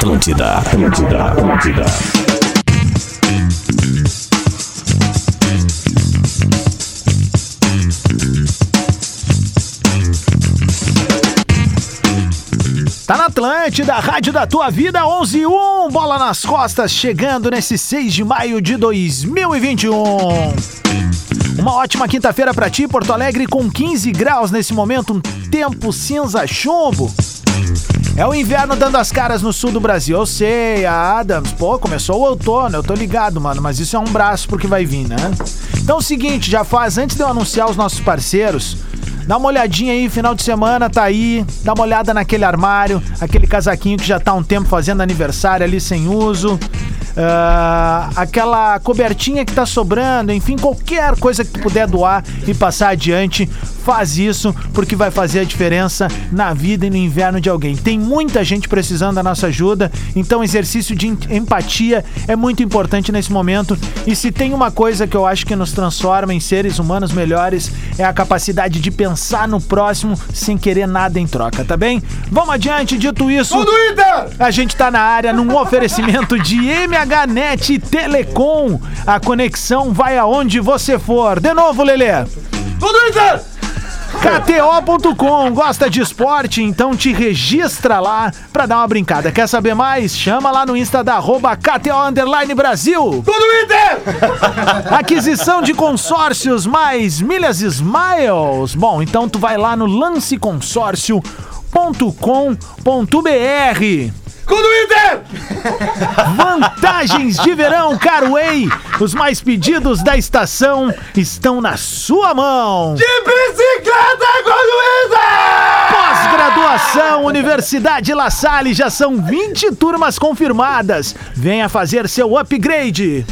Atlântida, Atlântida, Atlântida. Tá na Atlântida, Rádio da Tua Vida 11 1, bola nas costas, chegando nesse 6 de maio de 2021. Uma ótima quinta-feira pra ti, Porto Alegre, com 15 graus nesse momento, um tempo cinza chumbo. É o inverno dando as caras no sul do Brasil. Eu sei, a Adams, pô, começou o outono, eu tô ligado, mano, mas isso é um braço porque vai vir, né? Então é o seguinte, já faz, antes de eu anunciar os nossos parceiros, dá uma olhadinha aí, final de semana tá aí, dá uma olhada naquele armário, aquele casaquinho que já tá um tempo fazendo aniversário ali sem uso. Ah, aquela cobertinha que tá sobrando, enfim, qualquer coisa que tu puder doar e passar adiante, faz isso porque vai fazer a diferença na vida e no inverno de alguém. Tem muita gente precisando da nossa ajuda, então exercício de em- empatia é muito importante nesse momento. E se tem uma coisa que eu acho que nos transforma em seres humanos melhores é a capacidade de pensar no próximo sem querer nada em troca, tá bem? Vamos adiante, dito isso. A gente tá na área num oferecimento de MHNet Telecom. A conexão vai aonde você for. De novo, Lelê. KTO.com, gosta de esporte? Então te registra lá pra dar uma brincada. Quer saber mais? Chama lá no Insta da arroba KTO Underline Brasil. Tudo Inter! Aquisição de consórcios mais milhas Smiles. Bom, então tu vai lá no lanceconsórcio.com.br. Vantagens de verão Carway. Os mais pedidos da estação estão na sua mão. De bicicleta Pós-graduação Universidade La Salle já são 20 turmas confirmadas. Venha fazer seu upgrade.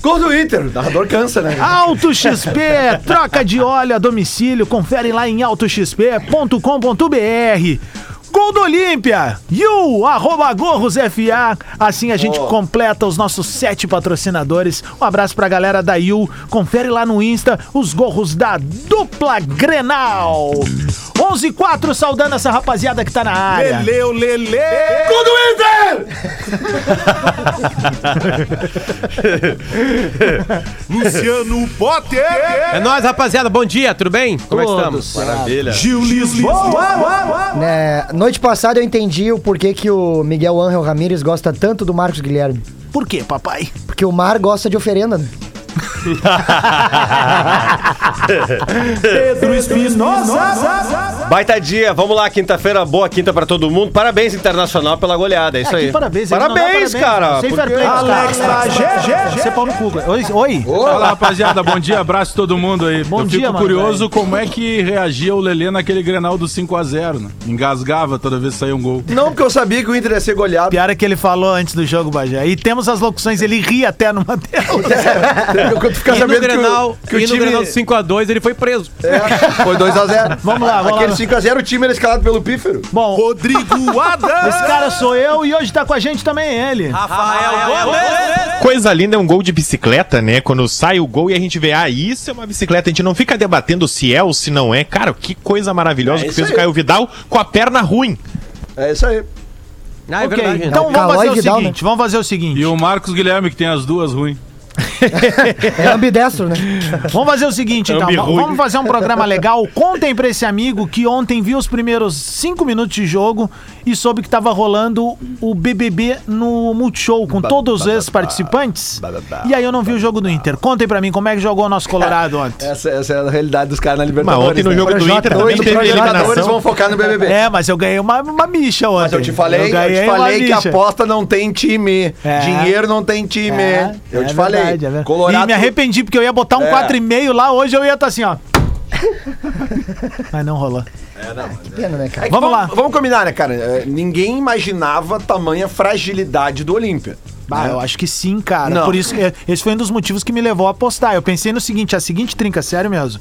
Gol do Inter. O narrador cansa, né? Auto XP, troca de óleo a domicílio. Confere lá em autoxp.com.br. Gol do Olímpia, You, arroba Gorros FA. Assim a gente completa os nossos sete patrocinadores. Um abraço pra galera da You. Confere lá no Insta os gorros da dupla Grenal. 11 4 saudando essa rapaziada que tá na área. Leleu, Lele. Gol do Luciano Potter. É nóis, rapaziada. Bom dia, tudo bem? Como é que estamos? Maravilha. Gil Lisboa. É, noite passada eu entendi o porquê que o Miguel Ángel Ramírez gosta tanto do Marcos Guilherme. Por quê, papai? Porque o Mar gosta de oferenda, né? Pedro Espinosa. Baita dia, vamos lá, quinta-feira, boa quinta pra todo mundo. Parabéns, Internacional, pela goleada, é isso É, aí. parabéns, não Parabéns, cara. Sem porque- fair play, Alex. Você é pau no cu. Oi, oi. Fala rapaziada, bom dia, abraço a todo mundo aí. Bom Eu dia, fico mano, curioso como é que reagia o Lelê naquele Grenal do 5x0, né? Engasgava toda vez que saía um gol. Não, porque eu sabia que o Inter ia ser goleado. Pior é que ele falou antes do jogo, Bajé. E temos as locuções, ele ri até numa delas. Quando tu fica E no sabendo que Grenal, o, que o e no time... Grenal 5x2 ele foi preso. É, foi 2x0. Vamos lá, vamos Aquele lá. 5x0, o time era escalado pelo Pífero. Bom, Rodrigo Adams. esse cara sou eu e hoje tá com a gente também ele. Coisa linda é um gol de bicicleta, né? Quando sai o gol e a gente vê, ah, isso é uma bicicleta. A gente não fica debatendo se é ou se não é. Cara, que coisa maravilhosa É que fez aí. o Caio Vidal com a perna ruim. É isso aí. Ah, é ok, verdade. então vamos Calói fazer o Vidal, seguinte, vamos fazer o seguinte. E o Marcos Guilherme, que tem as duas ruins. É ambidestro, né? Vamos fazer o seguinte, então. Vamos fazer um programa legal. Contem pra esse amigo que ontem viu os primeiros cinco minutos de jogo e soube que tava rolando o BBB no Multishow com todos os ex-participantes. E aí eu não vi o jogo do Inter. Contem pra mim como é que jogou o nosso Colorado ontem. Essa, essa é a realidade dos caras na Mas Libertadores. ontem no né? jogo do Inter também teve eliminação. vão focar no BBB. É, mas eu ganhei uma, uma micha ontem. Mas eu te falei, eu, te ganhei uma falei que micha. aposta não tem time. É. Dinheiro não tem time. É, eu é te falei. Verdade, é verdade. Colorado. E me arrependi porque eu ia botar um É. 4,5 lá, hoje eu ia estar assim, ó. Mas não rolou. Que pena, né, cara? É que Vamos lá. Vamos combinar, né, cara? É, Ninguém imaginava tamanha fragilidade do Olímpia. Bah, eu acho que sim, cara. Não. Por isso, que- esse foi um dos motivos que me levou a apostar. Eu pensei no seguinte, a seguinte trinca, sério mesmo.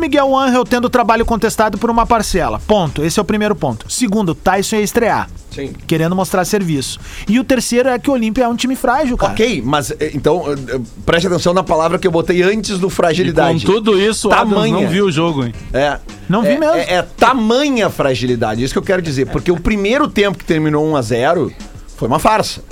O Miguel Angel tendo o trabalho contestado por uma parcela. Ponto. Esse é o primeiro ponto. Segundo, Tyson ia estrear. Sim. Querendo mostrar serviço. E o terceiro é que o Olímpia é um time frágil, cara. Ok, mas eh, então eh, preste atenção na palavra que eu botei antes do E com fragilidade. tudo isso, o Adams Tamanha. não viu o jogo, hein? É. Não vi é, mesmo. É, é tamanha fragilidade, isso que eu quero dizer. Porque o primeiro tempo que terminou 1 a 0 Foi uma farsa.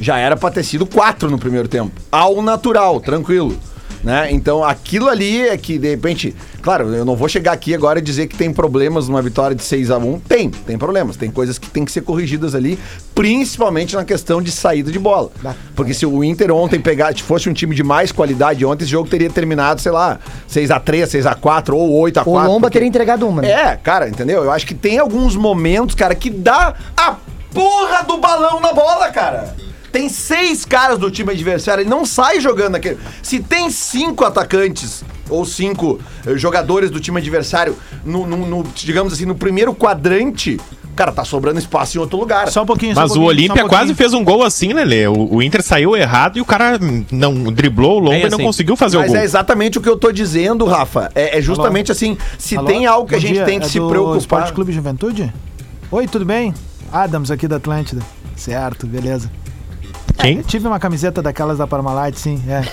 Já era pra ter sido quatro no primeiro tempo. Ao natural, tranquilo. Né? Então aquilo ali é que, de repente, claro, eu não vou chegar aqui agora e dizer que tem problemas numa vitória de 6 a 1 Tem, tem problemas. Tem coisas que tem que ser corrigidas ali, principalmente na questão de saída de bola. Porque se o Inter ontem pegar, se fosse um time de mais qualidade, ontem esse jogo teria terminado, sei lá, 6 a 3 6 a 4 ou 8 a O 4 Lomba porque- teria entregado uma. né? é, cara, entendeu? Eu acho que tem alguns momentos, cara, que dá a porra do balão na bola, cara. Tem seis caras do time adversário, ele não sai jogando aquele. Se tem cinco atacantes ou cinco eh, jogadores do time adversário no, no- no, digamos assim, no primeiro quadrante, cara, tá sobrando espaço em outro lugar. Só um pouquinho, só um Mas o pouquinho, Olímpia um quase pouquinho. fez um gol assim, né, Lê? O, o Inter saiu errado e o cara não driblou o Lomba Bem e não assim. conseguiu fazer Mas o gol. é exatamente o que eu tô dizendo, Rafa. É, é justamente assim, se Alô? tem algo que a Bom gente dia, tem que é se do preocupar. Esporte Clube Juventude? Oi, tudo bem? Adams aqui da Atlântida. Certo, beleza. Quem? É, tive uma camiseta daquelas da Parmalat, sim, é.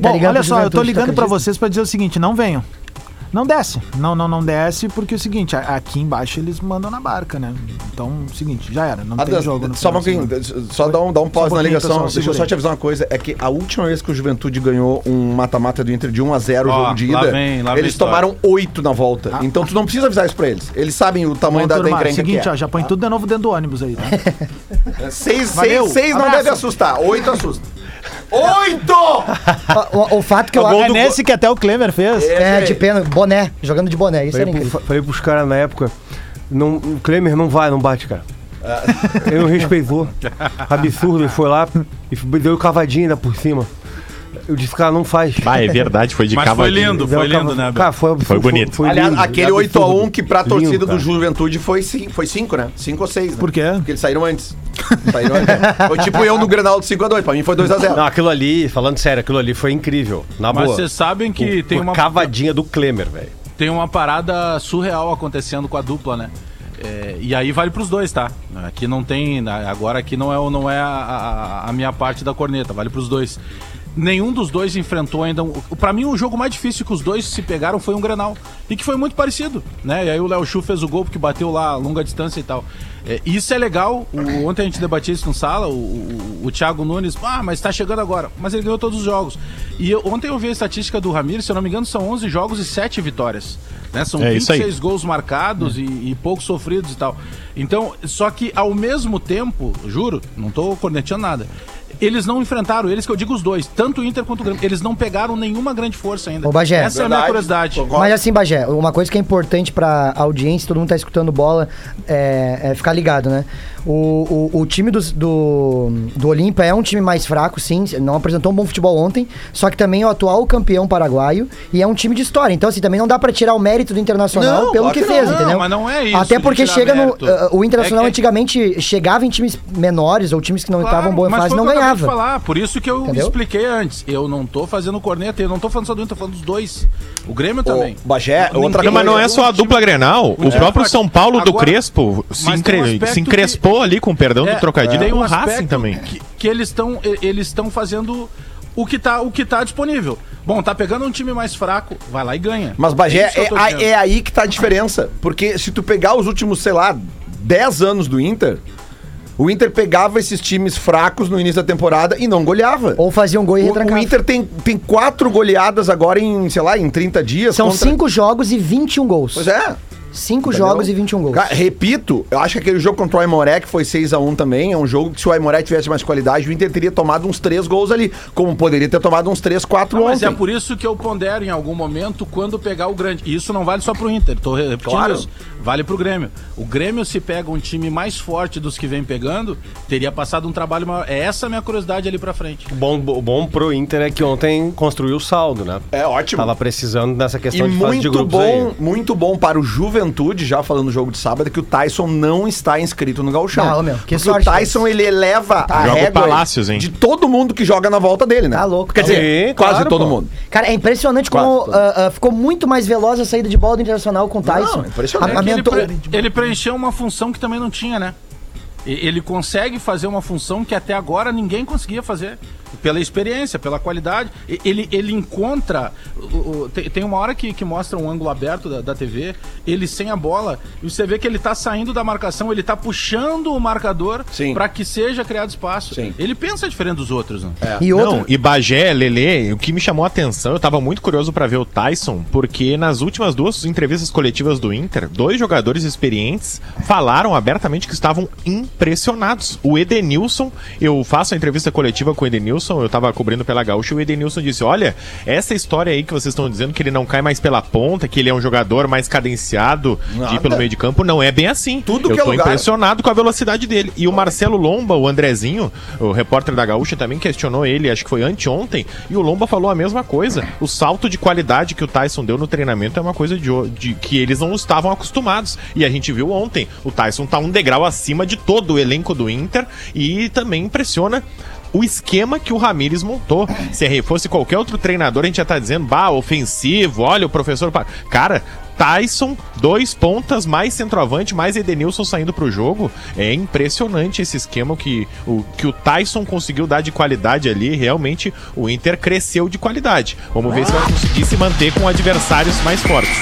Tá Bom, olha só, eu tô ligando pra acredita? vocês pra dizer o seguinte, não venham. Não desce. Não, não, não desce, porque é o seguinte, aqui embaixo eles mandam na barca, né? Então, é o seguinte, já era, não Ah, tem jogo no só um só dá um, dá um pause na ligação. pessoal, Deixa eu só te avisar uma coisa: é que a última vez que o Juventude ganhou um mata-mata do Inter de 1 a 0 o Ó, jogo de lá ida, vem- lá vem eles tomaram 8 na volta. então tu não precisa avisar isso pra eles. Eles sabem o tamanho Bom, da, da encrenca seguinte, que é. ó, já põe tudo de novo dentro do ônibus aí, tá? 6 Valeu, não deve assustar, 8 assusta. 8! O, o- fato que eu é nesse que até o Klemer fez. É, de pena, boné, jogando de boné, isso era Falei, incrível. fa- falei pros caras na época, não, o Klemer não vai, não bate, cara. Ele não respeitou. Absurdo, ele foi lá e deu cavadinha ainda por cima. Eu disse, cara, não faz. Ah, é verdade, foi de Mas foi cavadinho. lindo, foi lindo, né, Cara, foi, Foi bonito. Aliás, lindo, aquele absurdo. 8x1 que pra Lindo, torcida do cara. Juventude foi 5, foi 5 né? 5 ou 6. Né? Por quê? Porque eles saíram antes. Saíram antes. Foi tipo eu no Grenal de 5x2, pra mim foi 2x0. Não, aquilo ali, falando sério, aquilo ali foi incrível. Na Mas boa. vocês sabem que O- tem uma cavadinha do Klemer, velho. tem uma parada surreal acontecendo com a dupla, né? É, e aí vale pros dois, tá? Aqui não tem. Agora aqui não é, o- não é a, a- a minha parte da corneta, vale pros dois. Nenhum dos dois enfrentou ainda. Um, pra mim, o jogo mais difícil que os dois se pegaram foi um Grenal. E que foi muito parecido, né? E aí o Léo Chu fez o gol porque bateu lá a longa distância e tal. É, isso é legal. O- ontem a gente debatia isso no sala. O, o, o Thiago Nunes, ah, mas tá chegando agora. Mas ele ganhou todos os jogos. E eu- ontem eu vi a estatística do Ramiro, se eu não me engano, são 11 jogos e 7 vitórias. Né? São É isso aí. 26 gols marcados e, e poucos sofridos e tal. Então, só que ao mesmo tempo, juro, não tô corneteando nada. Eles não enfrentaram, eles que eu digo os dois, tanto o Inter quanto o Grêmio, eles não pegaram nenhuma grande força ainda. Ô, Bagé. Essa é a minha Verdade. curiosidade. Concordo. Mas assim, Bagé, uma coisa que é importante pra audiência, todo mundo tá escutando bola, é, é ficar ligado, né? O, o, o time do, do Olímpia é um time mais fraco, sim, não apresentou um bom futebol ontem, só que também é o atual campeão paraguaio e é um time de história. Então, assim, também não dá pra tirar o mérito do Internacional Não, pelo claro que, fez, Não, entendeu? mas não é isso Até porque chega no. mérito. uh, o Internacional É que- antigamente chegava em times menores ou times que não Claro, estavam boa mas fase e o não que eu ganhava. falar, por isso que eu Entendeu? expliquei antes. Eu não tô fazendo corneta, eu não tô falando só do Inter, tô falando dos dois. O Grêmio também. Bagé, Ninguém- outra Não, mas não é só a time- dupla Grenal. O próprio. São Paulo do Crespo se, mas um ali, com perdão do É, trocadilho, tem com um o Racing aspecto também. Que, que eles estão eles estão fazendo o que tá o que tá disponível. Bom, tá pegando um time mais fraco, vai lá e ganha. Mas Bagé, é, dizendo. é aí que tá a diferença. Porque se tu pegar os últimos, sei lá, 10 anos do Inter, o Inter pegava esses times fracos no início da temporada e não goleava. Ou fazia um gol e O, o retrancava. Inter tem, tem quatro goleadas agora em, sei lá, em 30 dias. São contra- cinco jogos e 21 gols. Pois é. Cinco Entendeu? jogos e 21 gols. Cara, repito, eu acho que aquele jogo contra o Aimoré, que foi 6x1 também, é um jogo que se o Aimoré tivesse mais qualidade, o Inter teria tomado uns 3 gols ali, como poderia ter tomado uns 3, 4 Não, mas ontem. é por isso que eu pondero em algum momento quando pegar o grande. E isso não vale só pro Inter, tô repetindo Claro. isso. Vale pro Grêmio. O Grêmio, se pega um time mais forte dos que vem pegando, teria passado um trabalho maior. É essa a minha curiosidade ali pra frente. O bom, bom pro Inter é que ontem construiu o saldo, né? É ótimo. Tava precisando nessa E questão de fase de muito grupos bom, aí. muito bom para o Juventude, já falando no jogo de sábado, é que o Tyson não está inscrito no Gauchão. Não, meu, que Porque o Tyson, ele eleva a Joga régua Palácios, hein? de todo mundo que joga na volta dele, né? Tá louco, Quer tá dizer, louco. quase Claro, todo pô. mundo. Cara, é impressionante como ah, ah, ficou muito mais veloz a saída de bola do Internacional com o Tyson. Não, impressionante. A- É que ele, pre- ele preencheu uma função que também não tinha, né? Ele consegue fazer uma função que até agora ninguém conseguia fazer. Pela experiência, pela qualidade. Ele, ele encontra. tem, uma hora que, que mostra um ângulo aberto da, da TV, ele sem a bola, e você vê que ele tá saindo da marcação, ele tá puxando o marcador para que seja criado espaço. Sim. Ele pensa diferente dos outros, né? E outro, Não, e Bagé, Lele, o que me chamou a atenção, eu tava muito curioso pra ver o Tyson, porque nas últimas duas entrevistas coletivas do Inter, dois jogadores experientes falaram abertamente que estavam impressionados. O Edenilson, eu faço a entrevista coletiva com o Edenilson, eu tava cobrindo pela Gaúcha, e o Edenilson disse: Olha, essa história aí que vocês estão dizendo que ele não cai mais pela ponta, que ele é um jogador mais cadenciado de ir pelo meio de campo, não é bem assim. Tudo eu que é tô lugar. impressionado com a velocidade dele. E o Marcelo Lomba, o Andrezinho, o repórter da Gaúcha, também questionou ele, acho que foi anteontem, e o Lomba falou a mesma coisa. O salto de qualidade que o Tyson deu no treinamento é uma coisa de, de- que eles não estavam acostumados. E a gente viu ontem, o Tyson tá um degrau acima de todo o elenco do Inter e também impressiona o esquema que o Ramires montou. Se fosse qualquer outro treinador, a gente já tá dizendo, bah, ofensivo, olha o professor. pa-". Cara, Tyson, dois pontas, mais centroavante, mais Edenilson saindo pro jogo. É impressionante esse esquema que o, que o Tyson conseguiu dar de qualidade ali. Realmente o Inter cresceu de qualidade. Vamos ver se vai conseguir se manter com adversários mais fortes.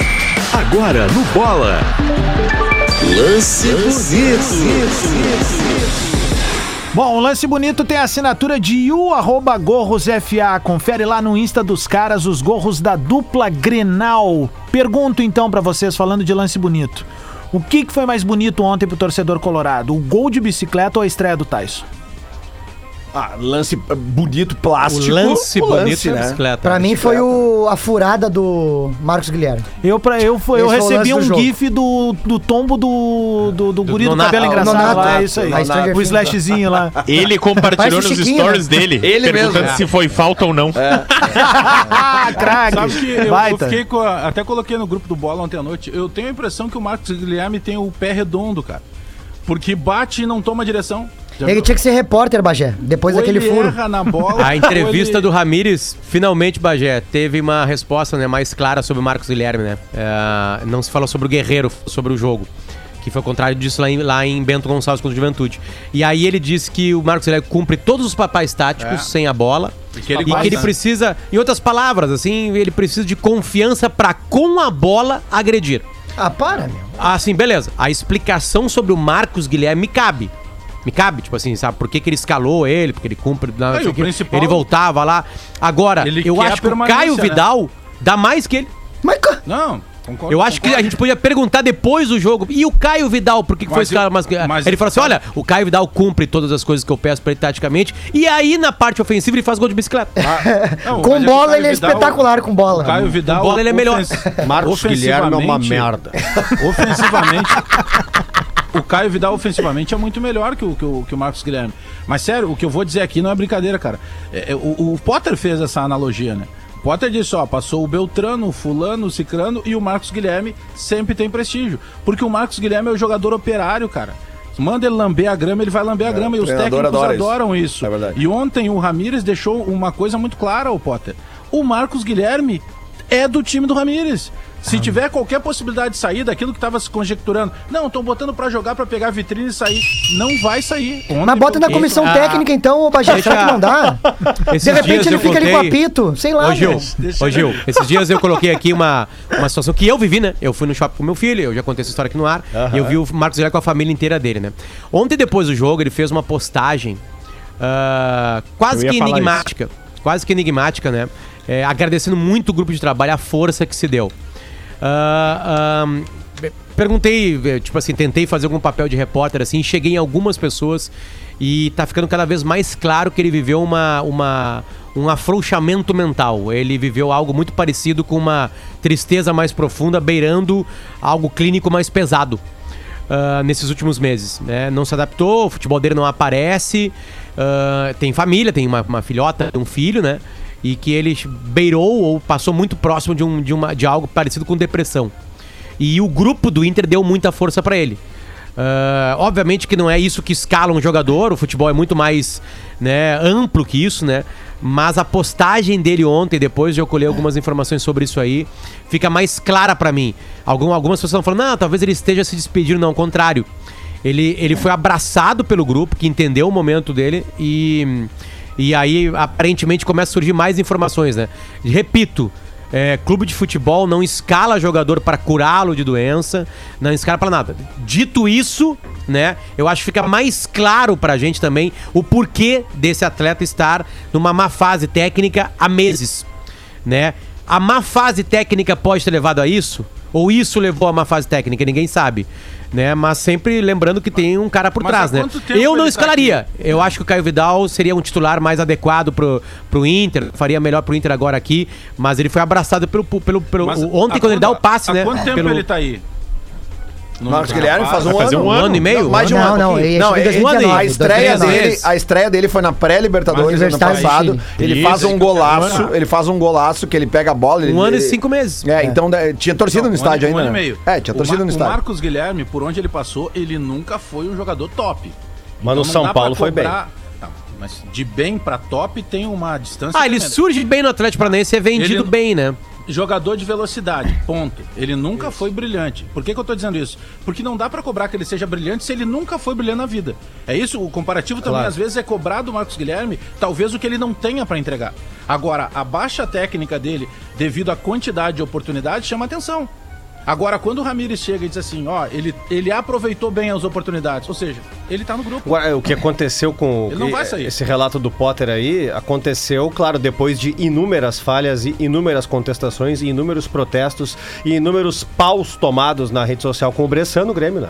Agora no Bola. Lance bonito. Bom, o lance bonito tem a assinatura de U, arroba Gorros FA. Confere lá no Insta dos caras os gorros da dupla Grenal. Pergunto então pra vocês, falando de lance bonito. O que, que foi mais bonito ontem pro torcedor colorado? O gol de bicicleta ou a estreia do Tyson? Ah, lance bonito, plástico. O lance o bonito da né? bicicleta. pra mim foi o, a furada do Marcos Guilherme. Eu, pra, eu, eu foi o recebi um lance do gif do, do tombo do, do, do guri do Nonato. cabelo Ah, engraçado Nonato. lá, é isso aí. Stranger O Things. slashzinho lá. Ele compartilhou nos stories né? dele, Ele perguntando mesmo. se foi falta ou não. Ah, craque. Sabe que eu, eu fiquei com a- até coloquei no grupo do Bola ontem à noite. Eu tenho a impressão que o Marcos Guilherme tem o pé redondo, cara. Porque bate e não toma direção. Já Ele viu? tinha que ser repórter, Bagé, depois Ou daquele ele furo. erra na bola. A entrevista ou do Ramires, finalmente, Bagé, teve uma resposta né, mais clara sobre o Marcos Guilherme, né? É, não se falou sobre o Guerreiro, sobre o jogo. Que foi o contrário disso lá em, lá em Bento Gonçalves contra o Juventude. E aí ele disse que o Marcos Guilherme cumpre todos os papéis táticos É. sem a bola. E que ele e que ele precisa, em outras palavras, assim, ele precisa de confiança pra com a bola agredir. Ah, para, meu. Assim, beleza. A explicação sobre o Marcos Guilherme me cabe. Me cabe, tipo assim, sabe? Por que, que ele escalou ele? Porque ele cumpre. não É, o quê. principal- Ele voltava lá. Agora, Ele eu acho que o Caio né? Vidal dá mais que ele. Mas, Não, concordo. Eu acho que concordo. a gente podia perguntar depois do jogo. E o Caio Vidal, por que, que foi escalado? eu- Mas, mas- ele falou assim: olha, o Caio Vidal cumpre todas as coisas que eu peço pra ele taticamente. E aí, na parte ofensiva, ele faz gol de bicicleta. Não, com mas é que o bola ele é Vidal- espetacular com bola. O Caio Vidal. Com bola ele é melhor. Marcos Guilherme é uma merda. Ofensivamente. O Caio Vidal ofensivamente é muito melhor que o, que, o, que o Marcos Guilherme. Mas sério, o que eu vou dizer aqui não é brincadeira, cara. É, é, o, o Potter fez essa analogia, né? O Potter disse, ó, passou o Beltrano, o Fulano, o Cicrano e o Marcos Guilherme sempre tem prestígio. Porque o Marcos Guilherme é o jogador operário, cara. Manda ele lamber a grama, ele vai lamber a grama. E os técnicos adora isso. adoram isso. É verdade. E ontem o Ramires deixou uma coisa muito clara ao Potter. O Marcos Guilherme é do time do Ramires. Se tiver qualquer possibilidade de sair daquilo que estava se conjecturando, não, estão botando pra jogar, pra pegar a vitrine e sair. Não vai sair. Ontem Mas bota na comissão Ah, técnica então, ô Bagé. deixa- Será que não dá? Esses De repente ele eu fica ali com contei- apito. Sei lá. Ô Gil, ô Gil, esses dias eu coloquei aqui uma, uma situação que eu vivi, né? Eu fui no shopping com meu filho, eu já contei essa história aqui no ar, e eu vi o Marcos Guilherme com a família inteira dele, né? Ontem, depois do jogo, ele fez uma postagem ah, quase que enigmática, quase que enigmática, né? É, agradecendo muito o grupo de trabalho, a força que se deu. Ah, ah, perguntei, eh, tipo assim, tentei fazer algum papel de repórter, assim, cheguei em algumas pessoas e tá ficando cada vez mais claro que ele viveu uma, uma, um afrouxamento mental. Ele viveu algo muito parecido com uma tristeza mais profunda, beirando algo clínico mais pesado. ah, nesses últimos meses, né? Não se adaptou, o futebol dele não aparece, ah, tem família, tem uma, uma filhota, um filho, né? E que ele beirou ou passou muito próximo de, um, de, uma, de algo parecido com depressão. E o grupo do Inter deu muita força pra ele. Ah, obviamente que não é isso que escala um jogador, o futebol é muito mais né, amplo que isso, né? Mas a postagem dele ontem, depois de eu colher algumas informações sobre isso aí, fica mais clara pra mim. Algum, algumas pessoas estão falando, não, talvez ele esteja se despedindo, não, ao contrário. Ele, ele foi abraçado pelo grupo, que entendeu o momento dele e, E aí, aparentemente, começa a surgir mais informações, né? Repito, é, clube de futebol não escala jogador para curá-lo de doença, não escala para nada. Dito isso, né, eu acho que fica mais claro pra gente também o porquê desse atleta estar numa má fase técnica há meses, né? A má fase técnica pode ter levado a isso? Ou isso levou a má fase técnica? Ninguém sabe. Né? Mas sempre lembrando que tem um cara por Mas trás, né? Eu não tá escalaria. Eu acho que o Caio Vidal seria um titular mais adequado pro, pro Inter, faria melhor pro Inter agora aqui, mas ele foi abraçado pelo. pelo, pelo Mas ontem, quando ele dá o passe, né? quanto tempo pelo, ele tá aí? No Marcos? Guilherme faz um Vai fazer ano. um um ano e meio? mais de um Não, ano. não, ele não, ele- 2019, a estreia 2019. dele, a estreia dele foi na pré-Libertadores ano passado. Ele Isso, faz um golaço, um ano. ele faz um golaço que ele pega a bola, ele, Um ano e cinco meses. É, então né, tinha torcida Não, no um estádio ano- um ainda. ano e né? meio. É, tinha O torcida no O estádio. Marcos Guilherme, por onde ele passou, ele nunca foi um jogador top. Mas no não São Paulo foi bem. Não, mas de bem pra top tem uma distância. Ah, ele surge bem no Atlético Paranaense e é vendido Ele- bem, né? Jogador de velocidade, ponto. Ele nunca foi brilhante. Por que, que eu tô dizendo isso? Porque não dá pra cobrar que ele seja brilhante se ele nunca foi brilhante na vida. É isso, o comparativo também Claro. às vezes é cobrar do Marcos Guilherme, talvez o que ele não tenha pra entregar. Agora, a baixa técnica dele, devido à quantidade de oportunidades, chama atenção. Agora, quando o Ramires chega e diz assim, ó, ele, ele aproveitou bem as oportunidades, ou seja, ele tá no grupo. Agora, o que aconteceu com Ele não vai sair. esse relato do Potter aí, aconteceu, claro, depois de inúmeras falhas e inúmeras contestações, e inúmeros protestos e inúmeros paus tomados na rede social com o Bressan no Grêmio, né?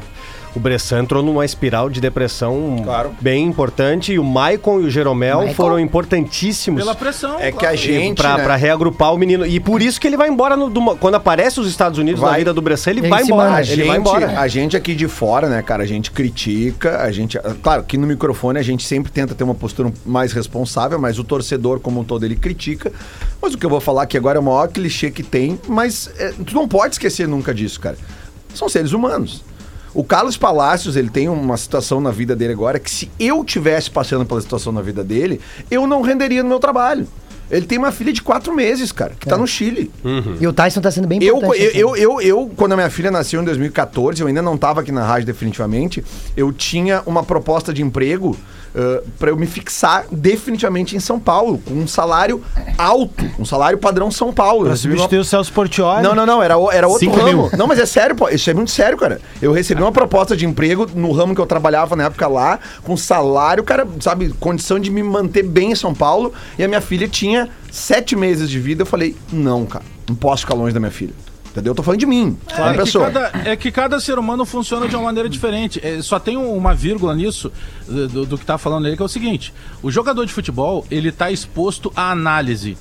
O Bressan entrou numa espiral de depressão Claro. bem importante e o Maicon e o Jeromel Maicon? foram importantíssimos Pela pressão. É que a claro. gente, pra, né? pra reagrupar o menino. E por isso que ele vai embora no- do- quando aparece os Estados Unidos na Vai. vida do Bressan, ele, Ele vai embora. manda. A Ele vai gente, embora. a gente aqui de fora, né, cara, a gente critica, a gente, claro, que no microfone a gente sempre tenta ter uma postura mais responsável, mas o torcedor como um todo ele critica. Mas o que eu vou falar aqui agora é o maior clichê que tem, mas é, tu não pode esquecer nunca disso, cara. São seres humanos. O Carlos Palácios, ele tem uma situação na vida dele agora que se eu tivesse passando pela situação na vida dele, eu não renderia no meu trabalho. Ele tem uma filha de quatro meses, cara, que tá no Chile. E o Tyson tá sendo bem Eu, importante. eu, assim. eu, eu, eu, quando a minha filha nasceu em 2014, eu ainda não estava aqui na rádio definitivamente, eu tinha uma proposta de emprego para eu me fixar definitivamente em São Paulo, com um salário alto, um salário padrão São Paulo. Pra recebi uma- substituir o Celso Portioli. Não, não, não, era, era outro Cinco ramo. mil. Não, mas é sério, pô, isso é muito sério, cara. Eu recebi uma proposta de emprego no ramo que eu trabalhava na época lá, com salário, cara, sabe, condição de me manter bem em São Paulo, e a minha filha tinha sete meses de vida, eu falei, não, cara, não posso ficar longe da minha filha. Entendeu? Eu tô falando de mim, É uma que, pessoa. cada, é que cada ser humano funciona de uma maneira diferente. É, só tem um- uma vírgula nisso, do, do- do que tá falando ele, que é o seguinte: o jogador de futebol, ele tá exposto à análise.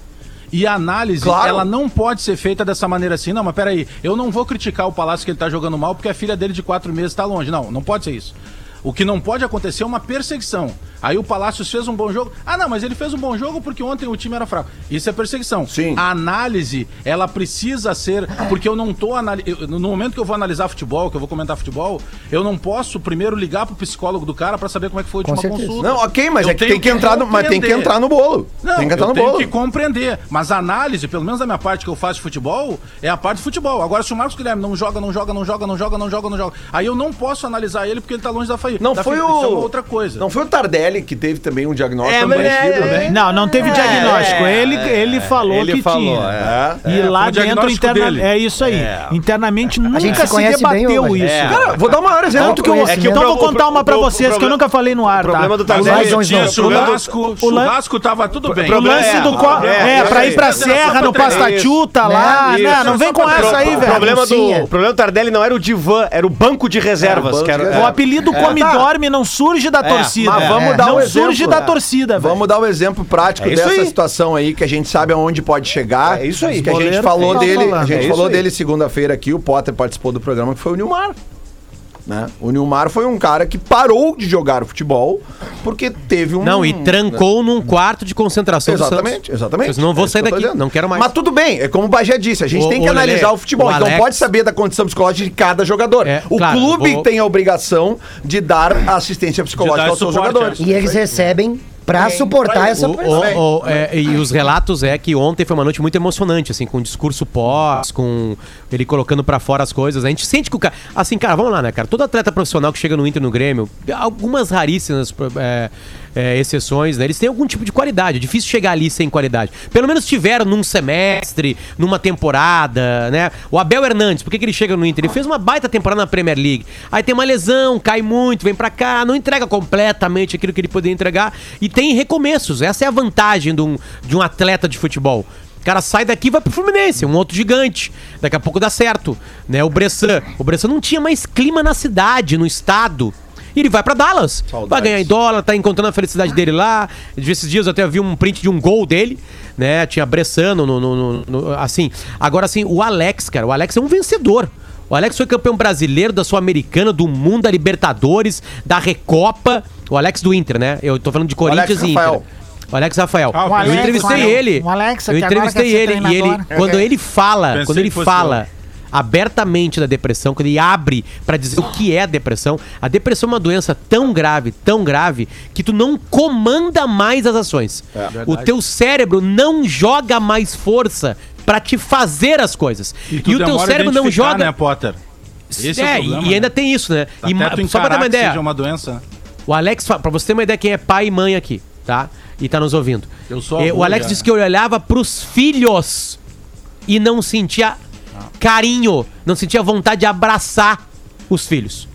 E a análise, Claro. ela não pode ser feita dessa maneira assim. Não, mas peraí, eu não vou criticar o Palácio que ele tá jogando mal porque a filha dele de quatro meses tá longe. Não, não pode ser isso. O que não pode acontecer é uma perseguição. Aí o Palácios fez um bom jogo. Ah, não, mas ele fez um bom jogo porque ontem o time era fraco. Isso é perseguição. Sim. A análise, ela precisa ser. Porque eu não tô analisando. No momento que eu vou analisar futebol, que eu vou comentar futebol, eu não posso primeiro ligar pro psicólogo do cara pra saber como é que foi a última consulta. Não, ok, mas Eu é que tem que, entrar no, mas tem que entrar no bolo. Não, tem que entrar no bolo. que compreender. Mas a análise, pelo menos da minha parte que eu faço de futebol, é a parte de futebol. Agora, se o Marcos Guilherme não joga, não joga, não joga, não joga, não joga, não joga, aí eu não posso analisar ele porque ele tá longe da faia. Não da foi fi- o. Isso é uma outra coisa. Não foi o Tardelli que teve também um diagnóstico É, mas parecido, é- né? Não, não teve diagnóstico. ele, ele falou Ele que falou, tinha. é. E É, lá dentro, diagnóstico interna... dele. é isso aí. Internamente nunca gente se, debateu ô, isso. É. Cara, vou dar o maior exemplo. Que eu, É então vou contar uma pra vocês que eu nunca falei no ar, o problema tá? do Tardelli- churrasco, churrasco tava tudo bem. O lance é, do qual. é, É, pra é, ir pra é, Serra é, no é, Pastachuta lá. Não, vem com essa aí, velho. problema, do, Mocinha. o problema do Tardelli não era o divã, era o banco de reservas. banco que era, de O apelido Come Dorme não surge da torcida. Mas vamos dar não um exemplo. surge da É. torcida, velho. Vamos dar um exemplo prático É dessa aí. situação aí, que a gente sabe aonde pode chegar. É isso aí. Que a gente falou dele, a gente É isso falou dele segunda-feira aqui, o Potter participou do programa, que foi o Nilmar. Né? O Nilmar foi um cara que parou de jogar o futebol porque teve um. Não, e trancou num quarto de concentração Exatamente, exatamente. Eu não vou É sair daqui, dizendo. não quero mais. Mas tudo bem, é como o Bagé disse, a gente O- tem que o analisar Lelê, o futebol. o não Alex- pode saber da condição psicológica de cada jogador. É, o claro, clube vou- tem a obrigação de dar assistência psicológica dar aos seus suporte, jogadores. E eles recebem pra suportar essa O- pressão. o- o- é, e os relatos é que ontem foi uma noite muito emocionante, assim, com discurso pós, com ele colocando pra fora as coisas. A gente sente que o cara. Assim, cara, vamos lá, né, cara? Todo atleta profissional que chega no Inter no Grêmio, algumas raríssimas é, é, exceções, né? Eles têm algum tipo de qualidade. É difícil chegar ali sem qualidade. Pelo menos tiveram num semestre, numa temporada, né? O Abel Hernandes, por que, que ele chega no Inter? Ele fez uma baita temporada na Premier League. Aí tem uma lesão, cai muito, vem pra cá, não entrega completamente aquilo que ele poderia entregar. E tem recomeços. Essa é a vantagem de um, de um atleta de futebol. O cara sai daqui e vai pro Fluminense, um outro gigante. Daqui a pouco dá certo, né? O Bressan. O Bressan não tinha mais clima na cidade, no estado. E ele vai pra Dallas. Vai ganhar em dólar, tá encontrando a felicidade dele lá. Esses dias eu até vi um print de um gol dele, né? Tinha Bressano no, no- no- no- assim. Agora assim, o Alex, cara, o Alex é um vencedor. O Alex foi campeão brasileiro da Sul-Americana, do mundo, da Libertadores, da Recopa. O Alex do Inter, né? Eu tô falando de Corinthians e Inter. O Alex Rafael. Ah, o eu Alex entrevistei Rafael. ele. O Alex, eu entrevistei ele e ele, treinador. quando ele fala, Pensei quando ele fala abertamente da depressão, quando ele abre pra dizer o que é a depressão, a depressão é uma doença tão grave, tão grave, que tu não comanda mais as ações. o teu cérebro não joga mais força pra te fazer as coisas. E, tu o teu cérebro não joga. né, Potter? Esse é, é, o problema, e, e ainda né? tem isso, né? Até e tu só pra ter encarar uma que ideia, seja uma doença. o Alex, pra você ter uma ideia quem é pai e mãe aqui, tá? E tá nos ouvindo. Eu sou Eh, avô o Alex já. disse que ele olhava pros filhos e não sentia carinho, não sentia vontade de abraçar os filhos.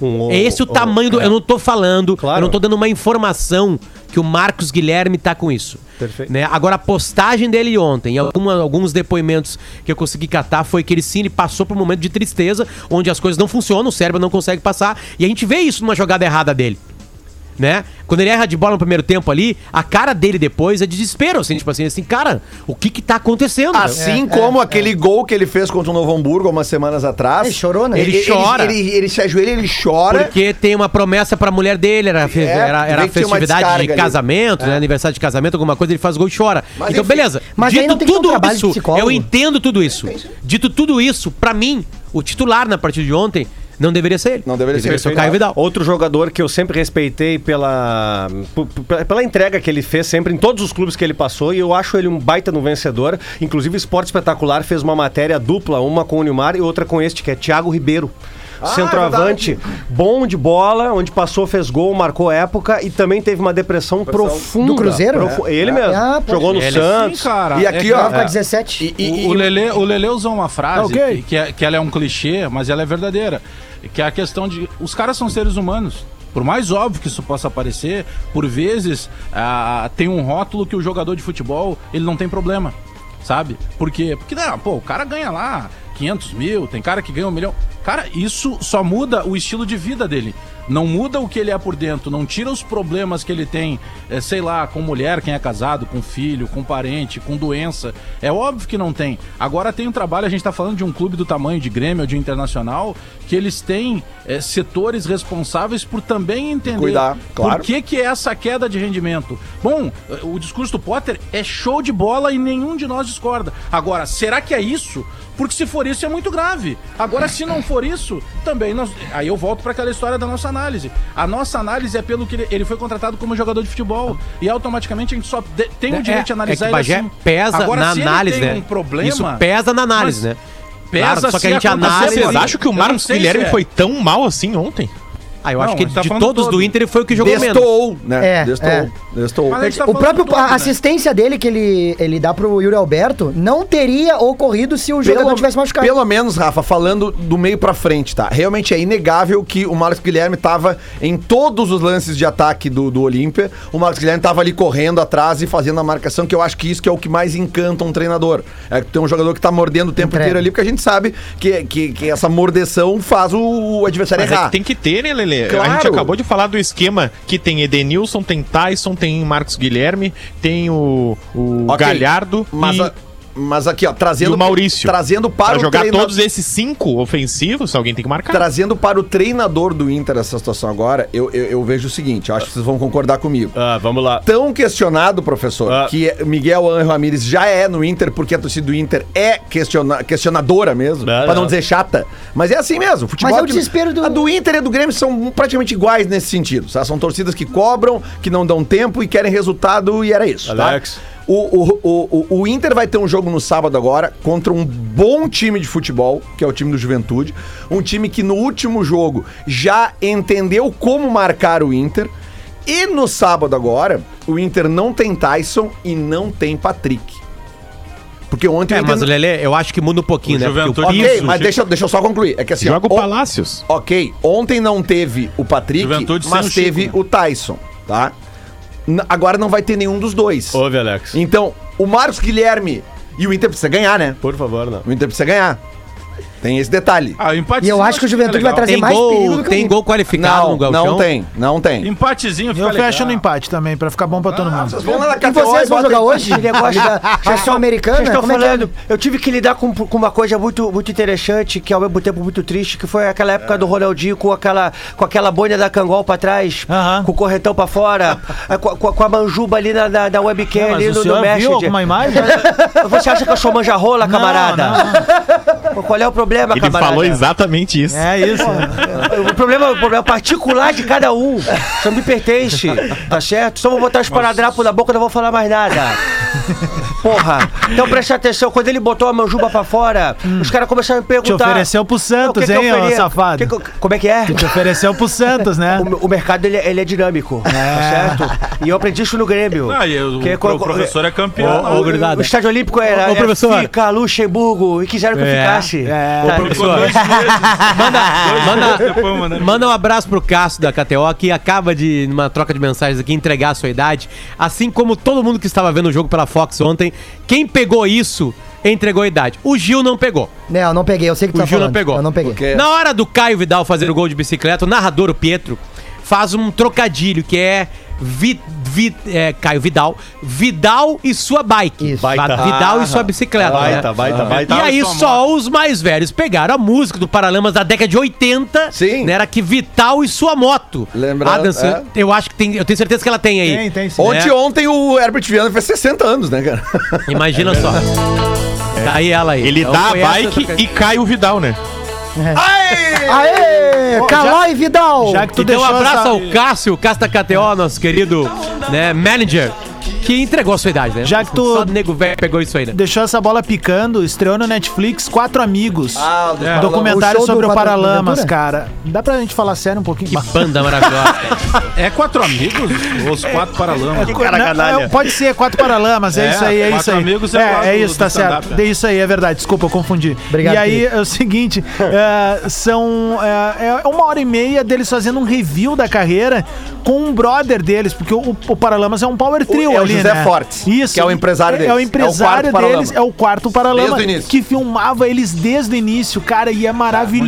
Um- É esse o um- tamanho do. Eu não tô falando, Claro. eu não tô dando uma informação que o Marcos Guilherme tá com isso. Perfeito. Né? Agora, a postagem dele ontem, e alguma- alguns depoimentos que eu consegui catar, foi que ele sim ele passou por um momento de tristeza, onde as coisas não funcionam, o cérebro não consegue passar, e a gente vê isso numa jogada errada dele. Né? Quando ele erra de bola no primeiro tempo ali, a cara dele depois é de desespero, assim, tipo assim, assim, cara, o que que tá acontecendo? Assim como aquele gol que ele fez contra o Novo Hamburgo umas semanas atrás. Ele chorou, né? Ele chora. Ele, ele se ajoelha, ele chora. Porque tem uma promessa pra mulher dele, era, É, era, era festividade de ali. casamento, né? Aniversário de casamento, alguma coisa, ele faz gol e chora. Mas então, enfim. beleza. Mas um tudo de isso, eu entendo tudo isso. Dito tudo isso, pra mim, o titular na partida de ontem não deveria ser ele. Não deveria ser. ser o Caio Vidal. Outro jogador que eu sempre respeitei pela, pela entrega que ele fez sempre em todos os clubes que ele passou e eu acho ele um baita no vencedor. Inclusive, o Esporte Espetacular fez uma matéria dupla, uma com o Nilmar e outra com este, que é Thiago Ribeiro. Ah, Centroavante, bom de bola, onde passou, fez gol, marcou época e também teve uma depressão profunda. Do Cruzeiro? Profu- É. Ele mesmo. Ah, Jogou no Ele- Santos. Sim, cara. E aqui, é, ó, com 17. E- e- o, o Lelê, o Lelê usou uma frase Ok. que, que, é- que ela é um clichê, mas ela é verdadeira. Que é a questão de. Os caras são seres humanos. Por mais óbvio que isso possa parecer, por vezes ah, tem um rótulo que o jogador de futebol ele não tem problema. Sabe? Por quê? Porque, não, pô, o cara ganha lá 500 mil, tem cara que ganha um milhão. Cara, isso só muda o estilo de vida dele. Não muda o que ele é por dentro, não tira os problemas que ele tem, eh, sei lá, com mulher, quem é casado, com filho, com parente, com doença. É óbvio que não tem. Agora tem um trabalho, a gente tá falando de um clube do tamanho de Grêmio de Internacional, que eles têm eh, setores responsáveis por também entender Cuidar, claro. por que, que é essa queda de rendimento. Bom, eh, o discurso do Potter é show de bola e nenhum de nós discorda. Agora, será que é isso? Porque se for isso é muito grave. Agora, se não for isso, também nós. Aí eu volto para aquela história da nossa análise. A nossa análise é pelo que ele, ele foi contratado como jogador de futebol. E automaticamente a gente só de- tem o direito de analisar é que Bagé ele assim. pesa Agora, na se ele análise, tem né? um problema. Isso pesa na análise, mas né? Pesa Claro, só que a gente analisa- Vocês acham que o Marcos Guilherme é. foi tão mal assim ontem? Ah, eu Não, acho que a gente tá de falando todos todo. do Inter ele foi o que jogou menos. Destoou, né? É, Destoou. é. Destoou. Mas a gente tá O falando próprio todo, a né? assistência dele que ele, ele dá pro Yuri Alberto não teria ocorrido se o jogador tivesse machucado. Pelo menos, Rafa, falando do meio pra frente, tá? Realmente é inegável que o Marcos Guilherme tava em todos os lances de ataque do, do Olímpia. O Marcos Guilherme tava ali correndo atrás e fazendo a marcação, que eu acho que isso que é o que mais encanta um treinador. É que tem um jogador que tá mordendo o tempo Entrega. inteiro ali, porque a gente sabe que, que, que essa mordeção faz o, o adversário Mas é errar. que tem que ter, né, Lelê? Claro. A gente acabou de falar do esquema que tem Edenilson, tem Tyson, tem Marcos Guilherme, tem o, o Ok, Galhardo Mas, e, a- mas aqui, ó, trazendo. e o Maurício. Trazendo para Pra o jogar treina- todos esses cinco ofensivos, alguém tem que marcar. Trazendo para o treinador do Inter essa situação agora, eu, eu, eu vejo o seguinte, eu acho que vocês vão concordar comigo. Ah, vamos lá. Tão questionado, professor, Ah. que Miguel Angel Ramírez já é no Inter, porque a torcida do Inter é questiona- questionadora mesmo, Não, pra não dizer chata. Mas é assim mesmo. Futebol Mas é o desespero do- A do Inter e a do Grêmio são praticamente iguais nesse sentido. tá? São torcidas que cobram, que não dão tempo e querem resultado, e era isso. tá? Alex. O, o, o, o- o Inter vai ter um jogo no sábado agora contra um bom time de futebol, que é o time do Juventude. Um time que no último jogo já entendeu como marcar o Inter. E no sábado agora, o Inter não tem Tyson e não tem Patrick. Porque ontem É, o Inter... mas o Lelê, eu acho que muda um pouquinho, O né? Porque Juventude- Ok, Isso, mas deixa, deixa eu só concluir. É que assim, Joga o Palácios. Ok, ontem não teve o Patrick, Juventude mas o Chico, teve né? o Tyson, tá? Agora não vai ter nenhum dos dois. Ouve, Alex. Então, o Marcos Guilherme e o Inter precisa ganhar, né? Por favor, não. O Inter precisa ganhar. Tem esse detalhe. Ah, empate E eu acho que o Juventude vai trazer Tem mais perigo gol, do que o tem Inter. gol qualificado Não, no Galchão? não tem, não tem. Empatezinho fica Eu fecho legal. no empate também, pra ficar bom pra todo mundo. Vamos lá na E KTO vocês vão jogar hoje? Negócio da seleção americana? Vocês estão Como é que é? falando, eu tive que lidar com, com uma coisa muito, muito interessante, que ao mesmo tempo muito triste, que foi aquela época do Ronaldinho com aquela, com aquela boina da Cangol pra trás, Aham. com o corretão pra fora, é, com, com a- com a manjuba ali na, na, na webcam, Não, ali mas no, senhor viu Messenger. alguma imagem? Você acha que eu sou manja-rola, Não, camarada? Qual é o problema, Ele camarada? falou exatamente isso. É isso. O problema, o problema particular de cada um. Isso não me pertence, tá certo? Só vou botar os paradrapos na boca e não vou falar mais nada. Porra. Então preste atenção, quando ele botou a manjuba pra fora, os caras começaram a me Te perguntar... ofereceu pro "O Santos, que que eu hein, ô faria? safado? Que que como é que é? Te ofereceu pro Santos, né? O, o mercado ele, é- ele é dinâmico, tá certo? E eu aprendi isso no Grêmio. Ah, e o, Que- o professor é campeão. Ô, ô, Grudado. O estádio olímpico era Ô, ô, professor. é Fica, Luxemburgo, e quiseram que eu É, ficasse. é. Tá, Ô, professor. Manda, manda- manda um abraço pro Cássio da KTO, que acaba de, numa troca de mensagens aqui, entregar a sua idade. Assim como todo mundo que estava vendo o jogo pela Fox ontem, quem pegou isso, entregou a idade. O Gil não pegou. Não, eu não peguei, eu sei que tu O tá Gil não falando. pegou. Eu não peguei. Porque- Na hora do Caio Vidal fazer o gol de bicicleta, o narrador, o Pietro, faz um trocadilho que é, Vi- Vi- é, Caio Vidal, Vidal e sua bike. Va- Vidal e sua bicicleta. né? Baita, baita, baita. E aí e só os mais velhos pegaram a música do Paralamas da década de 80. Sim. Né, era que Vital e sua moto. Lembrando, Adams, é. eu acho que tem, eu tenho certeza que ela tem aí. Tem, tem sim. Ontem, É. ontem o Herbert Viana fez 60 anos, né, cara? Imagina só. Tá aí ela aí. Ele Então dá a bike e cai o Vidal, né? Aê! Ó, Calói Vidal! Já que tu Então um abraço essa... ao Cássio, Cássio da KTO, nosso querido né, manager, que entregou a sua idade, né? Já que tu- Só nego velho pegou isso aí, né? Deixou essa bola picando, estreou no Netflix Quatro Amigos. Ah, do É. documentário O show do sobre o Paralamas, cara. Dá pra gente falar sério um pouquinho? Que banda maravilhosa. É quatro amigos? Os quatro paralamas? cara Não, é, pode ser quatro paralamas, é, É, isso aí, é isso aí. amigos é o é, é do- isso, do tá certo. É isso aí, é verdade. Desculpa, eu confundi. Obrigado, e aí querido. é o seguinte: é, são é, é uma hora e meia deles fazendo um review da carreira com um brother deles, porque o, o Paralamas é um power trio é o ali, José né? Fortes, Isso. que é o empresário É, deles. É o É o empresário quarto deles, Paralama. é o quarto Paralama Desde o início. que filmava eles desde o início, cara, e é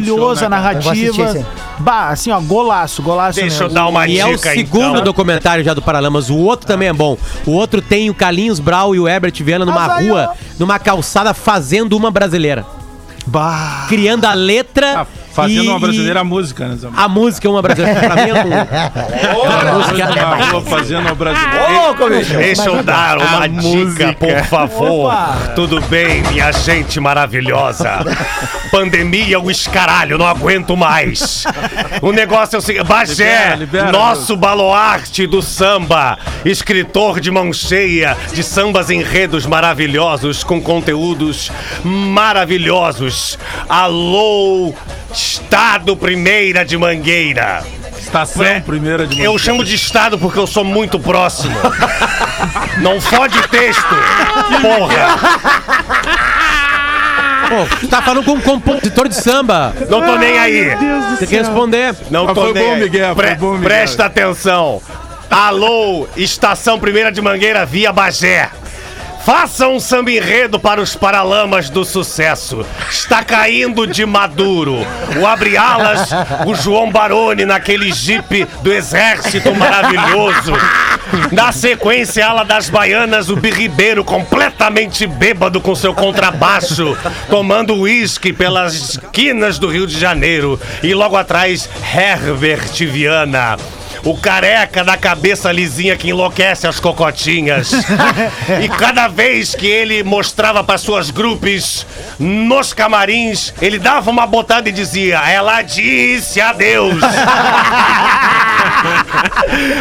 show, né, a? Eu assistir narrativa. esse Bah, assim, ó, golaço, golaço Deixa eu mesmo. dar uma E é o dica, segundo então. documentário já do Paralamas. O outro também é bom. O outro tem o Carlinhos Brau e o Herbert Viana numa rua, numa calçada, fazendo uma brasileira. Bah. Criando a letra. Fazendo e- uma brasileira a música, né? Zé? A música é uma brasileira. Pra mim é um. Olha, música- rua fazendo uma brasileira. Ô, bicho! Deixa eu dar uma A dica, música. por favor. Opa. Tudo bem, minha gente maravilhosa. Pandemia, o escaralho, não aguento mais. O negócio é o seguinte: Bagé, Libera, libera, nosso baluarte do samba, escritor de mão cheia de sambas enredos maravilhosos com conteúdos maravilhosos. Alô, Estado Primeira de Mangueira. Estação primeira de Eu chamo de estado porque eu sou muito próximo. Não fode texto. Porra. Pô, tá falando com um compositor de samba. Não tô nem aí. Tem que responder. Não Mas tô foi nem bom, aí. Miguel, foi bom, Miguel. Presta atenção. Alô, Estação Primeira de Mangueira via Bagé. Faça um samba enredo para os paralamas do sucesso. Está caindo de maduro. O abre alas, o João Baroni naquele jipe do exército maravilhoso. Na sequência, ala das baianas, o Birribeiro completamente bêbado com seu contrabaixo, tomando uísque pelas esquinas do Rio de Janeiro. E logo atrás, Herbert Viana. O careca da cabeça lisinha que enlouquece as cocotinhas. e cada vez que ele mostrava para suas grupos nos camarins, ele dava uma botada e dizia: Ela disse adeus.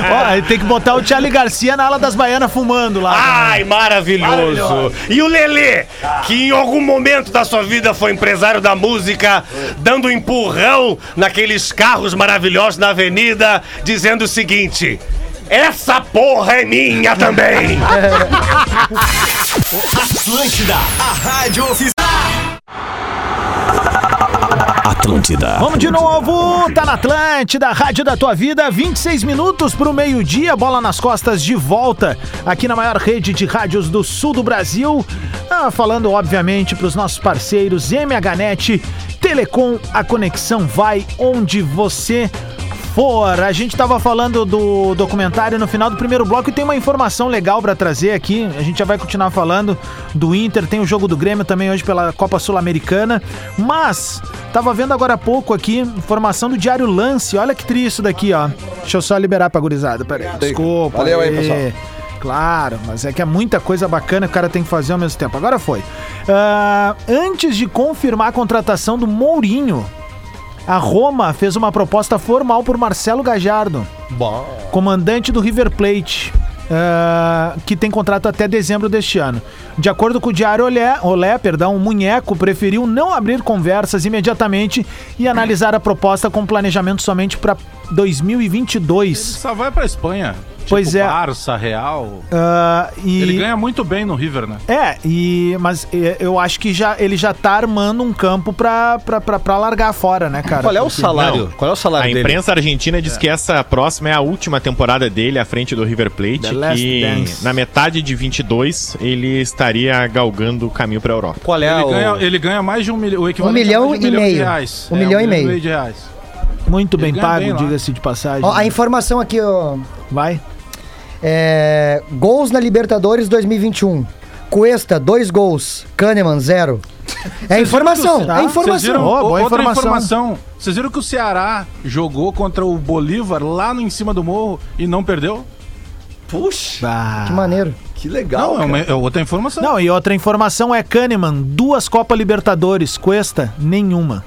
Ó, tem que botar o Charlie Garcia na ala das baianas fumando lá. Ai, maravilhoso. E o Lelê, que em algum momento da sua vida foi empresário da música, dando um empurrão naqueles carros maravilhosos na avenida, dizendo o seguinte: Essa porra é minha também! Atlântida, a rádio oficial. Atlântida. Vamos de novo, tá na Atlântida, Rádio da Tua Vida, 26 minutos pro meio-dia, bola nas costas de volta, aqui na maior rede de rádios do sul do Brasil. Ah, falando, obviamente, pros nossos parceiros MHNet, Telecom, a conexão vai onde você for. A gente tava falando do documentário no final do primeiro bloco e tem uma informação legal pra trazer aqui. A gente já vai continuar falando do Inter, tem o jogo do Grêmio também hoje pela Copa Sul-Americana. Mas tava vendo agora há pouco aqui informação do Diário Lance. Olha que triste isso daqui, ó. Deixa eu só liberar pra gurizada, peraí. Desculpa. Valeu aí, pessoal. Claro, mas é que é muita coisa bacana que o cara tem que fazer ao mesmo tempo. Agora foi. Ah, antes de confirmar a contratação do Mourinho, a Roma fez uma proposta formal por Marcelo Gajardo, comandante do River Plate, ah, que tem contrato até dezembro deste ano. De acordo com o Diário Olé, Olé perdão, o Munheco preferiu não abrir conversas imediatamente e analisar a proposta com planejamento somente para 2022. Só vai pra Espanha. Pois tipo é. Barça, Real. Ah, e... Ele ganha muito bem no River, né? É, e mas é, eu acho que já ele já tá armando um campo pra, pra, pra, pra largar fora, né, cara? Qual é o Porque- salário? Qual é o salário A dele? imprensa argentina diz que essa próxima é a última temporada dele à frente do River Plate, The Last que Dance. na metade de 22 ele estaria galgando o caminho para a Europa. Qual é Ele, o... ganha, ele ganha mais de um milhão. O equivalente Um milhão a mais de e de meio. reais. Um milhão e meio. de reais. Muito bem pago, diga-se de passagem. Ó, a informação aqui, ó. Vai. É, gols na Libertadores 2021. Cuesta, dois gols. Kahneman, zero. É informação, é Vocês informação. viram Ó, boa outra informação. informação. Vocês viram que o Ceará jogou contra o Bolívar lá no em cima do morro e não perdeu? Puxa, Ah. Que maneiro. que legal. não, é, uma, é outra informação. Não, e outra informação é Kahneman, duas Copa Libertadores, Cuesta, nenhuma.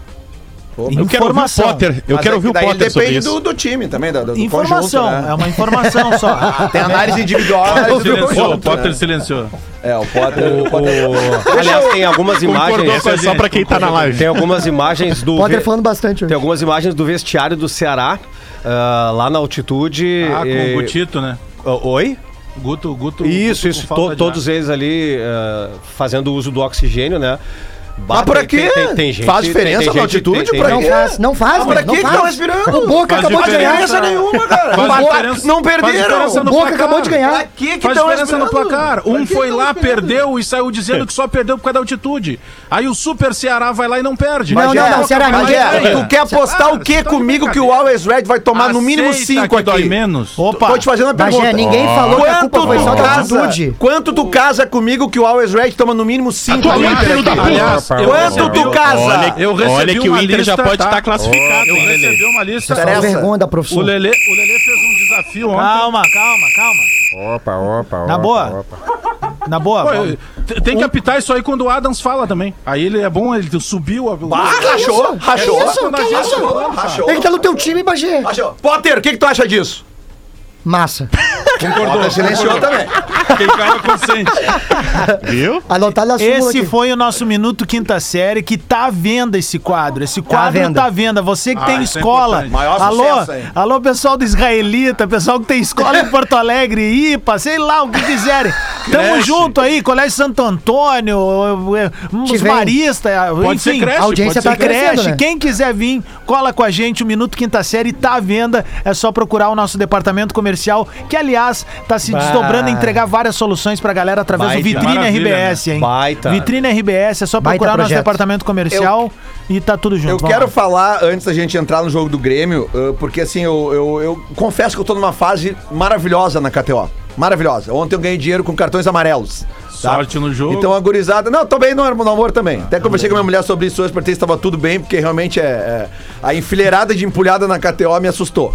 Eu quero ouvir o Potter, eu Mas quero é ouvir o daí Potter sobre depende isso. do, do time também, do, do Informação, conjunto, né? é uma informação só. Tem análise individual, análise do Silenciou, o Potter né? silenciou. É, o Potter... O Potter... Aliás, tem algumas imagens... Essa é só pra quem tá na live. Tem algumas imagens do... Potter falando bastante hoje. Tem algumas imagens do vestiário do Ceará, ah, lá na altitude. Ah, com e- o Gutito, né? O- Oi? Guto, Guto. Isso, Guto isso. to- todos ar. eles ali ah, fazendo uso do oxigênio, né? Mas pra tem- quê? Tem, tem gente, Faz diferença tem- na altitude? tem- Pra Não quê? faz, não faz, Ah, pra mano, não que que tão respirando? O Boca Faz acabou de ganhar. diferença nenhuma, cara. Faz Não, não perderam. O no Boca placar. acabou de ganhar. Pra que que Faz diferença no respirando? placar. Pra Um que foi lá, perdeu e saiu dizendo que só perdeu por causa da altitude. Aí o Super Ceará vai lá e não perde. Não, Bagé, não, não, Ceará, Bagé, ninguém ganha. tu quer apostar o tão de comigo que o. Always Red vai tomar no mínimo Aceita 5 que dói aqui? menos. Opa, Tô te fazendo uma Bagé, pergunta. ninguém falou que a culpa Quanto foi só da altitude. quanto tu casa comigo que o Always Red toma no mínimo 5 Aliás, eu Quanto tu casa? Olha, Eu recebi olha que o Inter já lista, pode tá? estar classificado, Eu hein, Lelê? recebi uma lista. Só Interessa. vergonha da O profissão. Lelê, o Lelê fez um desafio ontem. calma, calma, calma. Opa, opa, Na boa. Na boa. Pô, tem que apitar isso aí quando o Adams fala também. Aí ele é bom, ele subiu a. Ah, rachou, rachou. isso? Que isso? Rachou. Ele tá no teu time, Bagé. Potter, o que, que tu acha disso? Massa. Potter silenciou também. Quem cala consente. Viu? Anotado na súmula Esse aqui. foi o nosso Minuto Quinta Série que tá à venda esse quadro. Esse à quadro venda. tá à venda. Você que Ah, tem isso é escola. importante. Maior alô, sucesso aí. alô, pessoal do Israelita, pessoal que tem escola em Porto Alegre, IPA, sei lá o que quiserem. Tamo Creche. junto aí, Colégio Santo Antônio, eh, os vem. maristas, Pode ser creche, a audiência pode tá ser crescendo, creche. né? Quem quiser vir, cola com a gente. O Minuto Quinta Série tá à venda. É só procurar o nosso departamento comercial, que aliás tá se Bah. desdobrando em entregar várias soluções pra galera através Baita. do Vitrine Maravilha, RBS, hein? Baita. Vitrine RBS, é só Baita procurar nosso projeto. departamento comercial e tá tudo junto. Eu Vamos quero lá. falar, antes da gente entrar no jogo do Grêmio, uh, porque assim, eu, eu, eu confesso que eu tô numa fase maravilhosa na KTO. Maravilhosa. Ontem eu ganhei dinheiro com cartões amarelos. Tá? Sorte no jogo. Então a gurizada. Não, tô bem no, no amor também. Até conversei com a minha mulher sobre isso hoje pra ter se tava tudo bem, porque realmente é, é- A enfileirada de empulhada na KTO me assustou.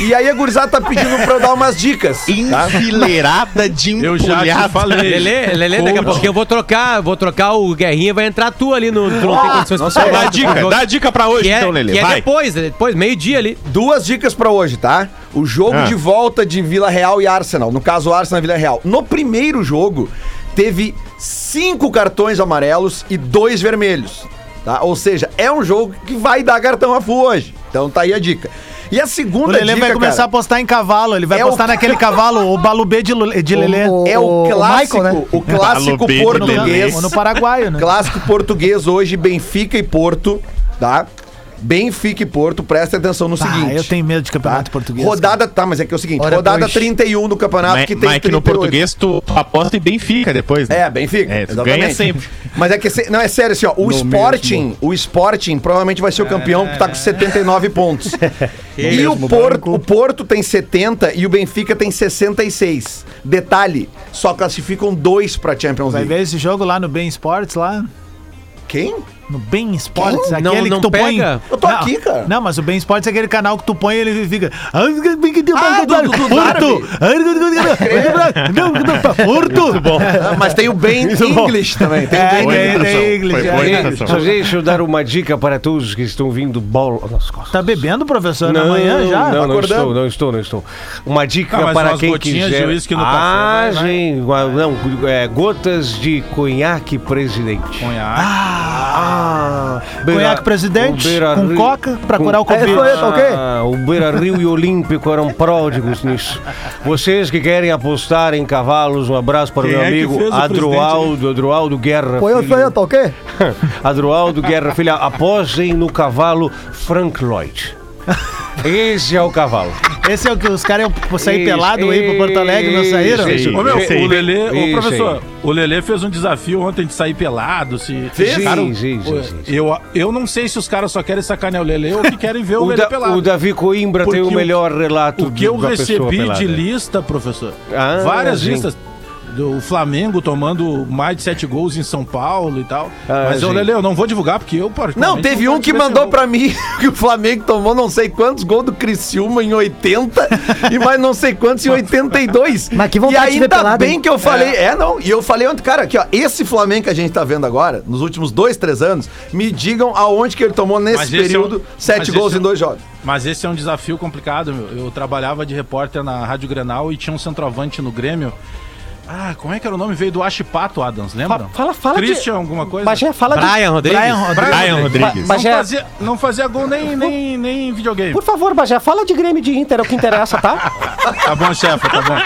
E aí a gurizada tá pedindo pra eu dar umas dicas. Tá? Enfileirada de Eu já te empulhada. falei. Lelê, Lelê, daqui a pouquinho eu vou trocar, vou trocar o Guerrinha, vai entrar tu ali no. Tu não tem condições não pra sei. Dá dica, dá dica pra hoje, Que é, então, Lelê. que é Vai. depois, depois, meio-dia ali. Duas dicas pra hoje, tá? O jogo Ah. de volta de Vila Real e Arsenal. No caso, Arsenal e Vila Real. No primeiro jogo, teve cinco cartões amarelos e dois vermelhos. Tá? Ou seja, é um jogo que vai dar cartão a full hoje. Então tá aí a dica. E a O segunda Lelê dica, vai começar cara, a postar em cavalo. Ele vai É o postar ca- naquele cavalo, o balubê de, Lu- de Lelê. O- é o, o clássico, Michael, né? o clássico português. Ou no paraguaio, né? Clássico português hoje, Benfica e Porto, tá? Benfica e Porto, presta atenção no seguinte. Ah, eu tenho medo de campeonato tá? português. Rodada, tá, mas é que é o seguinte, Ora, rodada dois. 31 do campeonato Mas, que tem mas que no 38. português tu, aposta em Benfica depois, né? É, Benfica. É, ganha sempre. Mas é que, não, é sério assim, ó, o Sporting, o Sporting provavelmente vai ser o campeão que tá com 79 pontos. e o Porto, o Porto tem 70 e o Benfica tem 66. Detalhe, só classificam dois pra Champions Vai League. ver esse jogo lá no Bem Sports, lá? Quem? No Bem Sports, Não, aquele não que tu põe. pega? Eu tô Não, aqui, cara. Não, mas o Bem Sports é aquele canal que tu põe e ele fica. Ah, do- do- do Porto! Porto! Bom. Ah, Mas tem o Ben English também. Tem o É, Ben Boa tem- English. é. deixa eu dar uma dica para todos que estão vindo bola nas costas. Tá bebendo, professor? Na manhã já? Não, não estou, não estou, não estou. Uma dica Ah, mas para quem quiser. de uísque no ah, café, gente, não, é, gotas de conhaque presidente. Conhaque. Ah, Conhaque presidente, o Beira com Rio- coca, pra com- curar o Covid. É, tá ok? Ah, o Beira Rio e Olímpico eram pródigos nisso. Vocês que querem apostar em cavalos, um abraço para o Quem meu é amigo Adroaldo, Adroaldo Guerra. Foi eu, foi eu, tá ok? Adroaldo Guerra Filha, apostem no cavalo Frank Lloyd. Esse é o cavalo. Esse é o que os caras iam sair Isso, pelado aí pro Porto Alegre, não saíram? isso, Ô, meu, o Lelê, ô, professor, o Lelê fez um desafio ontem de sair pelado. Se, Fez? Cara, Sim, sim, sim, sim, sim. Eu, eu não sei se os caras só querem sacanear o Lelê ou que querem ver o, O, Lelê Da- pelado. o Davi Coimbra tem o Porque o- melhor relato O que eu recebi de lista, professor, Ah, várias sim. listas do Flamengo tomando mais de sete gols em São Paulo e tal. Ah, Mas, sim. Lelê, eu não vou divulgar porque eu, Não, teve quero um que mandou pra mim que o Flamengo tomou não sei quantos gols do Criciúma em 80 e mais não sei quantos em 82. Mas que e vontade de ver ainda pelado, bem hein? que eu falei, é. não, e eu falei ontem, cara, aqui ó, esse Flamengo que a gente tá vendo agora, nos últimos dois, três anos, me digam aonde que ele tomou nesse esse é período um- sete mas gols é em um- dois jogos. Mas esse é um desafio complicado, meu. Eu trabalhava de repórter na Rádio Grenal e tinha um centroavante no Grêmio. Ah, como é que era o nome? Veio do Achipato Adams, lembra? Fala, fala de- Christian, alguma coisa? Bagé, fala de... Brian Rodrigues. Brian Rodrigues. Brian Rodrigues. Não Bagé, fazia, não fazia gol nem, nem, nem em videogame. por favor, Bagé, fala de Grêmio de Inter, é o que interessa, tá? Tá bom, chefe, tá bom.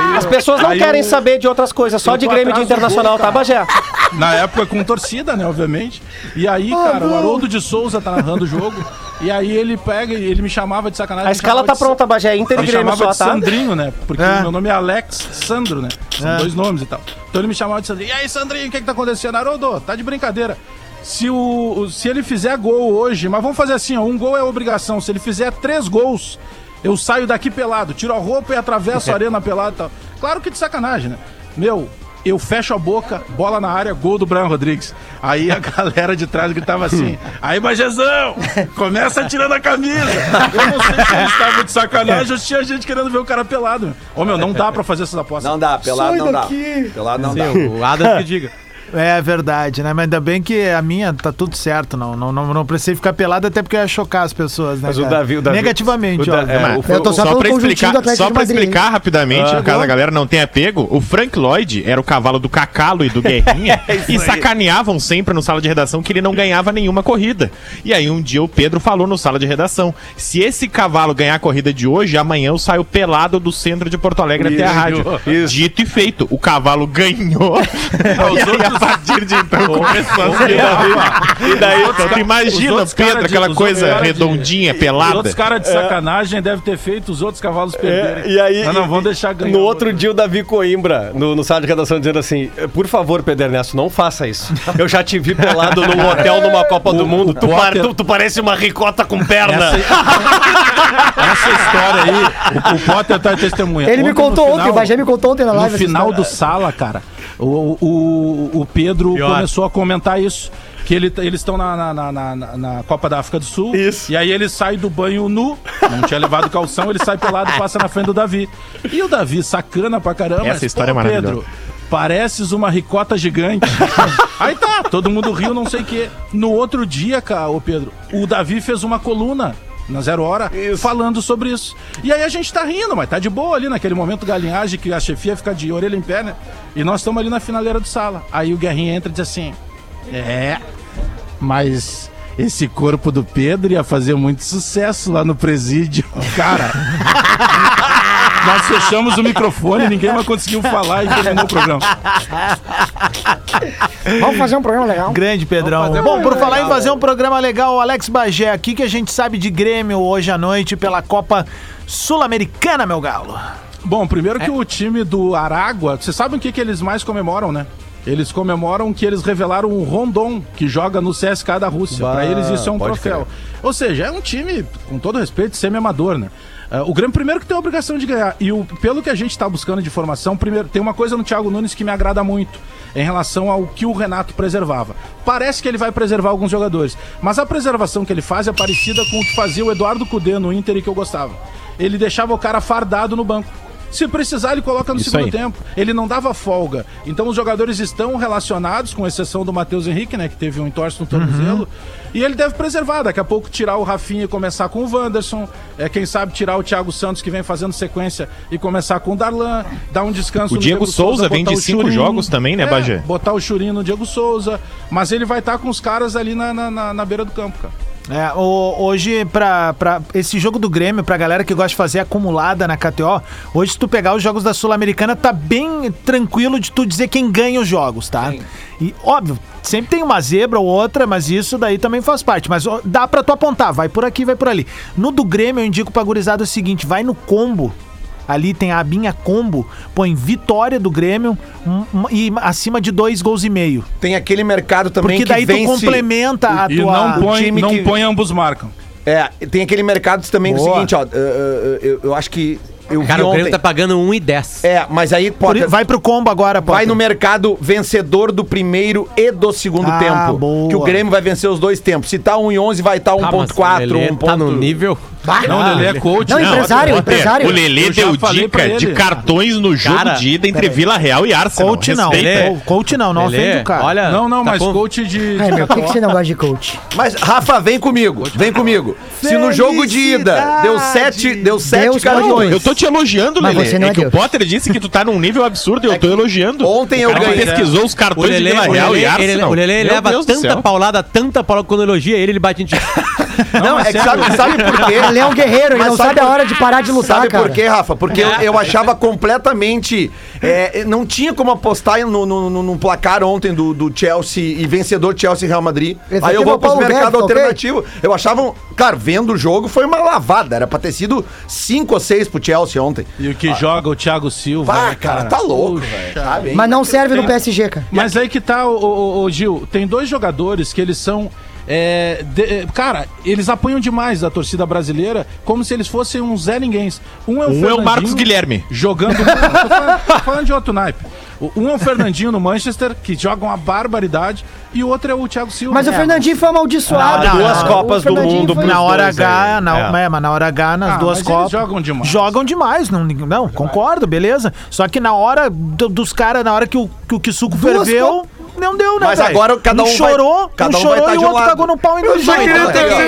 Aí As eu- pessoas não aí querem eu- saber de outras coisas, só eu de tô Grêmio e de atrás do Internacional, gol, tá, Bagé? Na época com torcida, né, obviamente. E aí, cara, o Haroldo de Souza tá narrando o jogo. E aí ele pega e ele me chamava de sacanagem. A me escala chamava tá de pronta, Bagé, Inter e Me Grêmio chamava só, de tá? Sandrinho, né? Porque É. o meu nome é Alex Sandro, né? São É. dois nomes e tal. Então ele me chamava de Sandrinho. E aí, Sandrinho, o que que tá acontecendo? Haroldo, tá de brincadeira. Se, o, o- se ele fizer gol hoje, mas vamos fazer assim, ó, um gol é obrigação. Se ele fizer três gols, eu saio daqui pelado, tiro a roupa e atravesso a arena pelado e tal. Claro que de sacanagem, né? Meu, eu fecho a boca, bola na área, gol do Brian Rodrigues. Aí a galera de trás gritava assim: Aí, Bagezão, começa tirando a camisa. Eu não sei se eles estavam de sacanagem ou se tinha gente querendo ver o cara pelado. Ô, meu, não dá pra fazer essas apostas. Não dá, pelado não dá. Pelado não dá. Sim, o Adams que diga. É verdade, né? Mas ainda bem que a minha tá tudo certo. Não, não, não, não precisei ficar pelado até porque eu ia chocar as pessoas, né? Mas o? Davi- o Davi- Negativamente, o Da- ó. é, o- Eu tô só só pra explicar, só pra Madrid, explicar rapidamente, Ah. caso a galera não tenha pego, o Frank Lloyd era o cavalo do Cacalo e do Guerrinha e sacaneavam sempre no sala de redação que ele não ganhava nenhuma corrida. E aí um dia o Pedro falou no sala de redação: se esse cavalo ganhar a corrida de hoje, amanhã eu saio pelado do centro de Porto Alegre até a rádio. Dito e feito, o cavalo ganhou. aí, a partir de então começou a se E daí, então, tu imagina, os Pedro, aquela os coisa redondinha, Os pelada. outros caras de sacanagem devem ter feito os outros cavalos perderem. É, e aí, Mas não vão deixar ganhar. No outro dia, o Davi Coimbra, no, no sala de redação, dizendo assim: Por favor, Pedro Ernesto, não faça isso. Eu já te vi pelado num hotel numa Copa do Mundo. Tu, par- tu- tu parece uma ricota com perna. Essa história aí, o, o Potter tá testemunhando. Ele me Ontem, no contou ontem, final- o Bagé me contou ontem na live. No final história. do sala, cara, o, o, o Pedro Pior. começou a comentar isso. Que ele, eles estão na, na, na, na- na Copa da África do Sul. Isso. E aí ele sai do banho nu, não tinha levado calção, ele sai pelado e passa na frente do Davi. E o Davi, sacana pra caramba. Essa história é "Pô, maravilhosa." pareces uma ricota gigante. aí tá, todo mundo riu, não sei o quê. No outro dia, cara, ô Pedro, o Davi fez uma coluna na Zero Hora falando sobre isso. E aí a gente tá rindo, mas tá de boa ali naquele momento galinhagem que a chefia fica de orelha em pé, né? E nós estamos ali na finaleira do sala. Aí o Guerrinha entra e diz assim: É, mas esse corpo do Pedro ia fazer muito sucesso lá no presídio. Cara, nós fechamos o microfone, ninguém mais conseguiu falar e terminou o programa. Vamos fazer um programa legal. Grande Pedrão. Bom, por falar em fazer um programa legal, o Alex Bagé aqui que a gente sabe de Grêmio hoje à noite pela Copa Sul-Americana, meu galo. Bom, primeiro que o time do Aragua, vocês sabem o que, que eles mais comemoram, né? Eles comemoram que eles revelaram o Rondon, que joga no CSK da Rússia. Bah, Pra eles isso é um troféu. Ou seja, é um time, com todo respeito, semi-amador, né? Ah, o Grêmio primeiro que tem a obrigação de ganhar. E o, pelo que a gente está buscando de informação, primeiro, tem uma coisa no Thiago Nunes que me agrada muito em relação ao que o Renato preservava. Parece que ele vai preservar alguns jogadores, mas a preservação que ele faz é parecida com o que fazia o Eduardo Cudê no Inter e que eu gostava. Ele deixava o cara fardado no banco. Se precisar, ele coloca no Isso segundo aí. tempo. Ele não dava folga. Então os jogadores estão relacionados, com exceção do Matheus Henrique, né? Que teve um entorse no tornozelo. E ele deve preservar. Daqui a pouco tirar o Rafinha e começar com o Wanderson. É, quem sabe tirar o Thiago Santos, que vem fazendo sequência, e começar com o Darlan. Dar um descanso O no Diego Souza vem de cinco Churin. jogos também, né, É, Bagé? Botar o Churinho no Diego Souza. Mas ele vai estar com os caras ali na, na, na- na beira do campo, cara. É, o- hoje, pra, pra esse jogo do Grêmio, pra galera que gosta de fazer acumulada na KTO, hoje, se tu pegar os jogos da Sul-Americana, tá bem tranquilo de tu dizer quem ganha os jogos, tá? E, óbvio, sempre tem uma zebra ou outra, mas isso daí também faz parte. Mas ó, dá pra tu apontar, vai por aqui, vai por ali. No do Grêmio, eu indico pra gurizada o seguinte: vai no combo. Ali tem a abinha combo, põe vitória do Grêmio um- um- e acima de dois gols e meio. Tem aquele mercado também Porque daí que tu vence... complementa a E tua. não põe, time não que- põe ambos marcam. É, tem aquele mercado também do Boa. seguinte, ó. uh, uh, eu, eu acho que. Eu Cara, o Grêmio ontem. tá pagando 1,10. É, mas aí pode. vai pro combo agora, Vai Potter. no mercado vencedor do primeiro e do segundo Ah, tempo. boa. Que o Grêmio vai vencer os dois tempos. Se tá 1 e 11, vai estar tá Ah, mas o 1.4, Lelê 1. Tá no nível. Não, ele é coach. Não, empresário, Potter, empresário. O Lelê deu dica de cartões no jogo Cara, de ida entre Vila Real e Arsenal. Coach não. Lelê. Coach não, não Lelê, ofende o cara. Olha, Não, não, tá mas com- coach de. Ai, meu, por que, que você não gosta de coach? Mas, Rafa, vem comigo. Vem comigo. Se no jogo de ida deu sete, deu sete Deus cartões. Eu tô te elogiando, Mas Lelê. você não é é que o Deus. Potter disse que tu tá num nível absurdo e eu tô elogiando. Ontem o eu ganhei. pesquisou os O cartões Lelê, de Vila o Real Lelê, e ele, Arsenal. o Lelê Meu leva tanta paulada, tanta paulada quando elogia ele, ele bate em ti. Não, é que sabe, sabe por quê? Ele é um guerreiro, ele Mas não sabe sabe a hora de parar de lutar, Sabe cara. por quê, Rafa? Porque eu, eu achava completamente. é, não tinha como apostar no, no, no- no placar ontem do, do Chelsea e vencedor Chelsea e Real Madrid. Esse Aí eu vou é o Paulo pros mercado Guedes, tá alternativo. Eu achava. Claro, vendo o jogo foi uma lavada. Era pra ter sido 5 ou 6 pro Chelsea ontem. E o que joga o Thiago Silva. Pá, né, cara, tá louco, velho. Sabe? Mas não serve no Tem- PSG, cara. Mas aí que tá, o, Gil. Tem dois jogadores que eles são. É, de- é, cara, eles apanham demais a torcida brasileira como se eles fossem uns Zé Ninguém. Um é o, Um é o Marcos Guilherme. Jogando. Tô, falando, tô falando de outro naipe. O- Um é o Fernandinho no Manchester, que joga uma barbaridade, e o outro é o Thiago Silva. Mas o É. Fernandinho foi amaldiçoado. Não, duas não. Copas O do Mundo Na hora dois H, aí. não, É. é, mas na hora H, nas Ah, duas mas eles Copas. jogam demais. Jogam demais, não, não concordo, beleza. Só que na hora do- dos caras, na hora que o, que o Kisuko Duas ferveu, não deu, né? Mas velho? agora cada um vai- chorou, cada um um vai chorou tá e o um outro lado. cagou no pau e não jogou.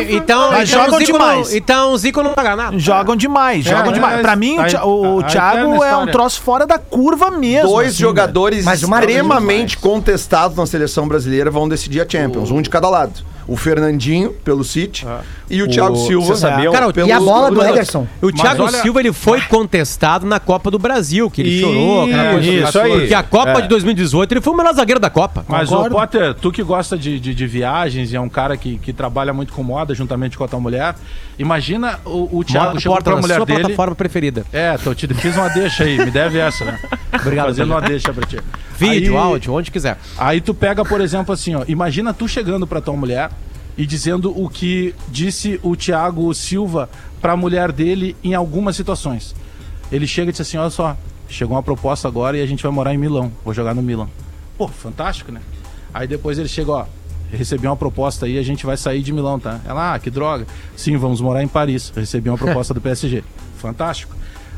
Então, Mas então, jogam o Zico demais. Não, então o Zico não paga nada. Jogam demais, jogam é, demais. é, Pra mim, o, aí- o aí Thiago tá é um troço fora da curva mesmo. Dois assim, jogadores Mas extremamente contestados na seleção brasileira vão decidir a Champions, um de cada lado. O Fernandinho, pelo City, e o, Thiago Silva. Sabiam? Cara, o- pelo- E a bola do Ederson. O Thiago olha- Silva ele foi contestado na Copa do Brasil, que ele Isso, chorou. aquela coisa. isso aí. Porque a Copa É. de 2018 ele foi o melhor zagueiro da Copa. Mas, ô. Potter, tu que gosta de, de, de viagens e é um cara que, que trabalha muito com moda, juntamente com a tua mulher, imagina o, o Thiago chegou porta pra na mulher sua dele... plataforma preferida. É, tô te fiz uma deixa aí, me deve essa, né? Obrigado, Fazendo uma deixa pra ti. Vídeo, Aí- áudio, onde quiser. Aí tu pega, por exemplo, assim, ó, imagina tu chegando pra tua mulher e dizendo o que disse o Thiago Silva pra mulher dele em algumas situações. Ele chega e diz assim, olha só, chegou uma proposta agora e a gente vai morar em Milão, vou jogar no Milão. Pô, fantástico, né? Aí depois ele chega, ó, recebi uma proposta aí, a gente vai sair de Milão, tá? Ela, ah, que droga. Sim, vamos morar em Paris. Recebi uma proposta do PSG. Fantástico.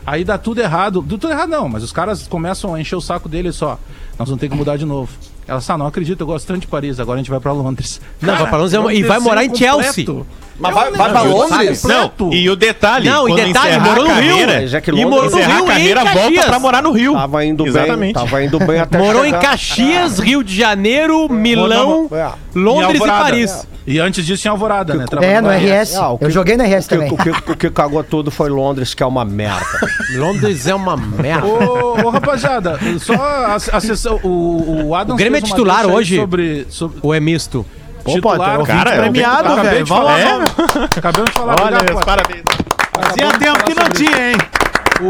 Aí dá tudo errado. Do tudo errado não, mas os caras começam a encher o saco dele só. Nós vamos ter que mudar de novo. Ela, ah, não acredito, eu gosto tanto de Paris, agora a gente vai pra Londres. Não, vai pra Londres e vai morar em completo. Chelsea. Mas vai, vai pra Londres? Não, e o detalhe, Não, e quando detalhe, encerrar morou a no Rio. carreira, Já que E Londres morou no encerrar Rio a carreira, em volta Caxias. pra morar no Rio. Tava indo Exatamente. bem, tava indo bem até Morou em chegar. Caxias, Rio de Janeiro, Milão, É. Londres e Alvorada. Paris. E antes disso em Alvorada, né? É, Trabalhando no RS. Ah, que- Eu joguei no RS O que, também. o, que, o que cagou tudo foi Londres, que é uma merda. Londres é uma merda. Ô, ô, rapaziada, só a, a sessão. O, o Adams O Grêmio é titular hoje? Sobre, sobre Ou é misto? Pô, titular. Potter, Cara, é premiado, Acabei velho. de Vamos falar. lá. É? Acabamos de falar. Olha, obrigado, parabéns. Fazia tempo que não tinha, hein?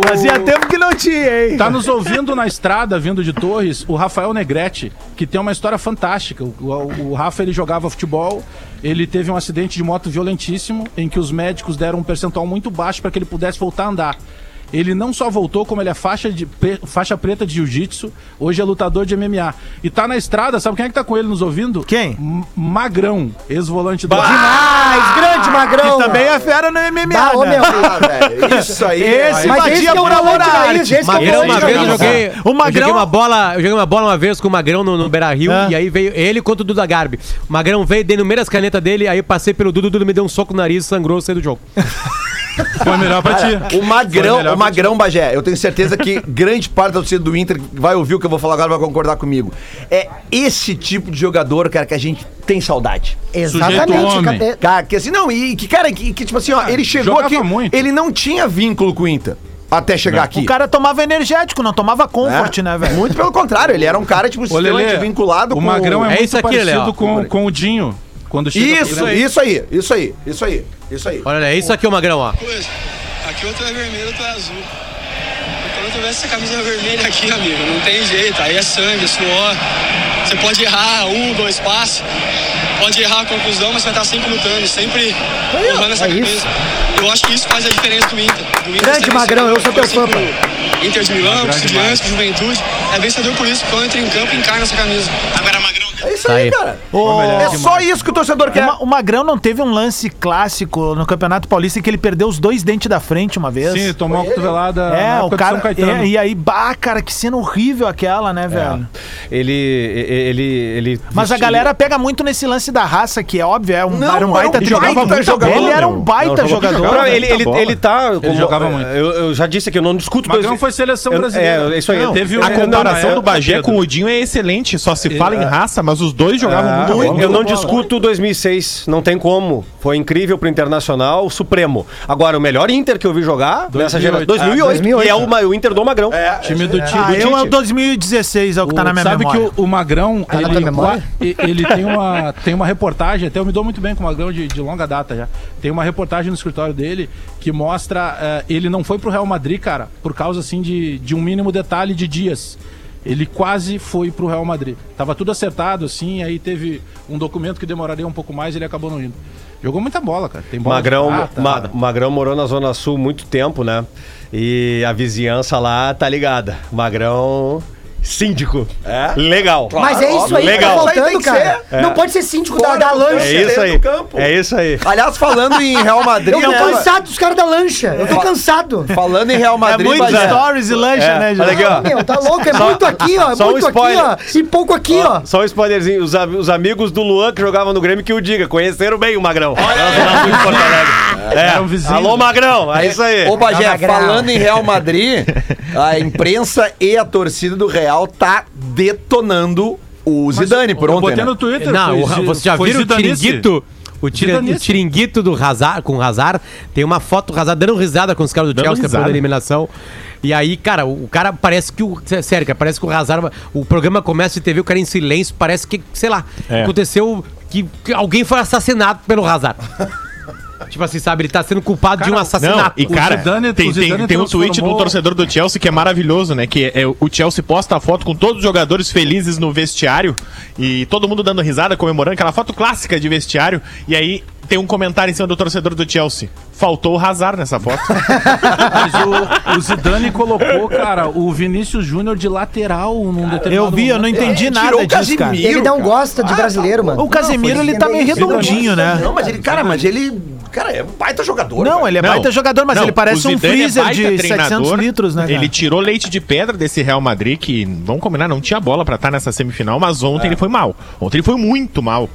Fazia tempo que não tinha, hein? Tá nos ouvindo na estrada, vindo de Torres, o Rafael Negrete, que tem uma história fantástica. O, o- o Rafa ele jogava futebol, ele teve um acidente de moto violentíssimo, em que os médicos deram um percentual muito baixo para que ele pudesse voltar a andar. Ele não só voltou, como ele é faixa, de, faixa preta de jiu-jitsu, hoje é lutador de MMA. E tá na estrada, sabe quem é que tá com ele nos ouvindo? Quem? M- Magrão, ex-volante do. Demais, grande magrão. Também é fera no MMA, ô, né? meu. Ah, isso aí. Esse Mas batia esse que é o por amor volante à arte. esse que é o Magrão, uma vez eu raiz. joguei, O eu Magrão- joguei uma bola, eu joguei uma bola uma vez com o Magrão no, no Beira Rio, Ah. e aí veio ele contra o Duda Garbi. O Magrão veio, dei no meio das canetas dele, aí eu passei pelo Duda, o Duda me deu um soco no nariz, sangrou, saí do jogo. Foi melhor pra ti. O Magrão, o Magrão Bagé, eu tenho certeza que grande parte da torcida do Inter vai ouvir o que eu vou falar agora, vai concordar comigo. É esse tipo de jogador, cara, que a gente tem saudade. Exatamente. homem. cadê- Cara, que assim, não, e que, cara, que, que, tipo assim, ó, ele chegou aqui, muito. ele não tinha vínculo com o Inter até chegar aqui. O cara tomava energético, não tomava comfort, né, velho? Muito pelo contrário, ele era um cara, tipo, extremamente vinculado o Magrão é, É muito isso aqui, parecido com, com o Dinho. Quando chega Isso, isso aí, isso aí, isso aí, isso aí. Olha, é isso aqui, o Magrão, ó. coisa. Aqui outro é vermelho, outro é azul. Quando eu tivesse essa camisa vermelha aqui, amigo, não tem jeito. Aí é sangue, é suor. Você pode errar um, dois passes, pode errar a conclusão, mas você vai estar sempre lutando, sempre honrando essa é isso. camisa. Eu acho que isso faz a diferença do Inter. Do Inter Grande Magrão, eu sou teu fã, pro Inter de Milão, Estudiantes, pro Juventude. É vencedor por isso, quando entra em campo, encarna essa camisa. Agora. É isso aí, aí. cara. Ô, É só isso que o torcedor quer. O, Ma- o Magrão não teve um lance clássico no Campeonato Paulista que ele perdeu os dois dentes da frente uma vez? Sim, tomou uma cotovelada na É, época o cara. São Caetano. é, e aí, bah, cara, que cena horrível aquela, né, velho? Ele, ele, ele. Mas a galera pega muito nesse lance da raça, que é óbvio, é um, Não, era um um baita baita jogador. jogador, Ele era meu. um baita Não, jogador. Não, ele, ele, ele tá. como- jogava muito. Eu, eu já disse aqui, eu não discuto. Magrão foi seleção Eu- brasileira. É, isso aí. Não, teve A comparação do Bagé com o Dinho é excelente. Só se fala em raça, mas os dois jogavam Ah, muito eu não discuto 2006, não tem como. Foi incrível pro Internacional, supremo. Agora, o melhor Inter que eu vi jogar nessa 2008. geração. 2008, 2008. E é o, ma- o Inter do Magrão. time do Tite. Ah, eu é o 2016, é o que tá na minha Sabe memória. que o, o Magrão, na ele, ele tem, uma, tem uma reportagem, até eu me dou muito bem com o Magrão de, de longa data já. Tem uma reportagem no escritório dele que mostra. eh, ele não foi pro Real Madrid, cara, por causa assim de, de um mínimo detalhe de dias. Ele quase foi pro Real Madrid. Tava tudo acertado, assim, aí teve um documento que demoraria um pouco mais e ele acabou não indo. Jogou muita bola, cara. Tem bola Magrão, prata, Ma-. Magrão morou na Zona Sul muito tempo, né? E a vizinhança lá tá ligada. Magrão, síndico. É? Legal. Mas é isso aí Legal. que tá Isso aí tem faltando, que cara. ser. Não pode ser síndico da, Fora da lancha. É isso aí. do campo. É isso aí. Aliás, falando em Real Madrid, Eu tô né, cansado dos caras da lancha. Eu tô cansado. Falando em Real É Madrid, muito Bagé. stories e lancha, É, né, olha aqui, ó. Meu, tá louco? É muito aqui, ó. É só um muito aqui, spoiler. ó. E pouco aqui, ó. Só um spoilerzinho, os, am- os amigos do Luan que jogavam no Grêmio que o diga, conheceram bem o Magrão. Olha aí. Em Porto Alegre. É. Era um vizinho. Alô, Magrão, é isso aí. Ô, Bagé, Calma, Grau. falando em Real Madrid, a imprensa e a torcida do Real tá detonando o Zidane por eu ontem, botei né? no Twitter. Não, o, você já viram o tiringuito? O, tira- o tiringuito do Hazard, com o Hazard, tem uma foto do Hazard dando risada com os caras do Dando Chelsea risada. da eliminação. E aí, cara, o cara parece que o. sé- Sério, cara, parece que o Hazard. O programa começa de TV, o cara em silêncio, parece que, sei lá, É. aconteceu que, que alguém foi assassinado pelo Hazard. tipo assim, sabe, ele tá sendo culpado de um Não, assassinato. e cara, Zidane- tem, tem, tem um tweet do torcedor do Chelsea que é maravilhoso, né? Que é, o Chelsea posta a foto com todos os jogadores felizes no vestiário e todo mundo dando risada, comemorando, aquela foto clássica de vestiário. E aí tem um comentário em cima do torcedor do Chelsea. Faltou o Hazard nessa foto. Mas o, o Zidane colocou, cara, o Vinícius Júnior de lateral num determinado Eu vi, eu não entendi É, nada disso, cara. Casimiro. Ele não cara. gosta de Ah, brasileiro, tá mano. O Casemiro, ele tá meio isso. redondinho, né? Não, mas ele, cara, mas ele. Cara, é um baita jogador. Não, velho. ele é Não, baita jogador, mas não, ele parece um é freezer baita de treinador, 700 litros, né, cara? Ele tirou leite de pedra desse Real Madrid, que, vamos combinar, não tinha bola pra estar nessa semifinal, mas ontem ele foi mal. Ontem ele foi muito mal.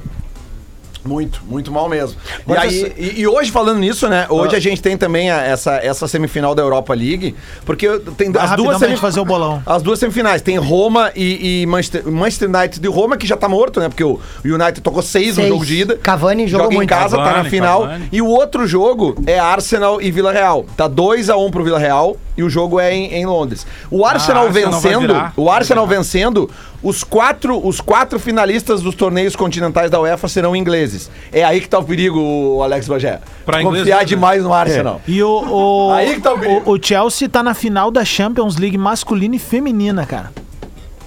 Muito, muito mal mesmo. E, aí, essa- e, e hoje, falando nisso, né? Hoje a gente tem também a- essa, essa semifinal da Europa League, porque tem Vai as duas pra gente semif- fazer o bolão. As duas semifinais. Tem Roma e, e Manchester, Manchester United de Roma, que já tá morto, né? Porque o United tocou seis, no Seis. jogo de ida. Cavani jogou Joga em muito. casa, tá na Cavani, final. Cavani. E o outro jogo é Arsenal e Vila Real. Tá 2x1 pro Vila Real e o jogo é em, em Londres. O Arsenal, Arsenal vai vencendo, o Arsenal vencendo, os quatro, os quatro finalistas dos torneios continentais da UEFA serão ingleses. É aí que tá o perigo, Alex Bagé. Pra Confiar né? demais no Arsenal. E o, o, Aí que tá o perigo. o, o Chelsea tá na final da Champions League masculina e feminina, cara.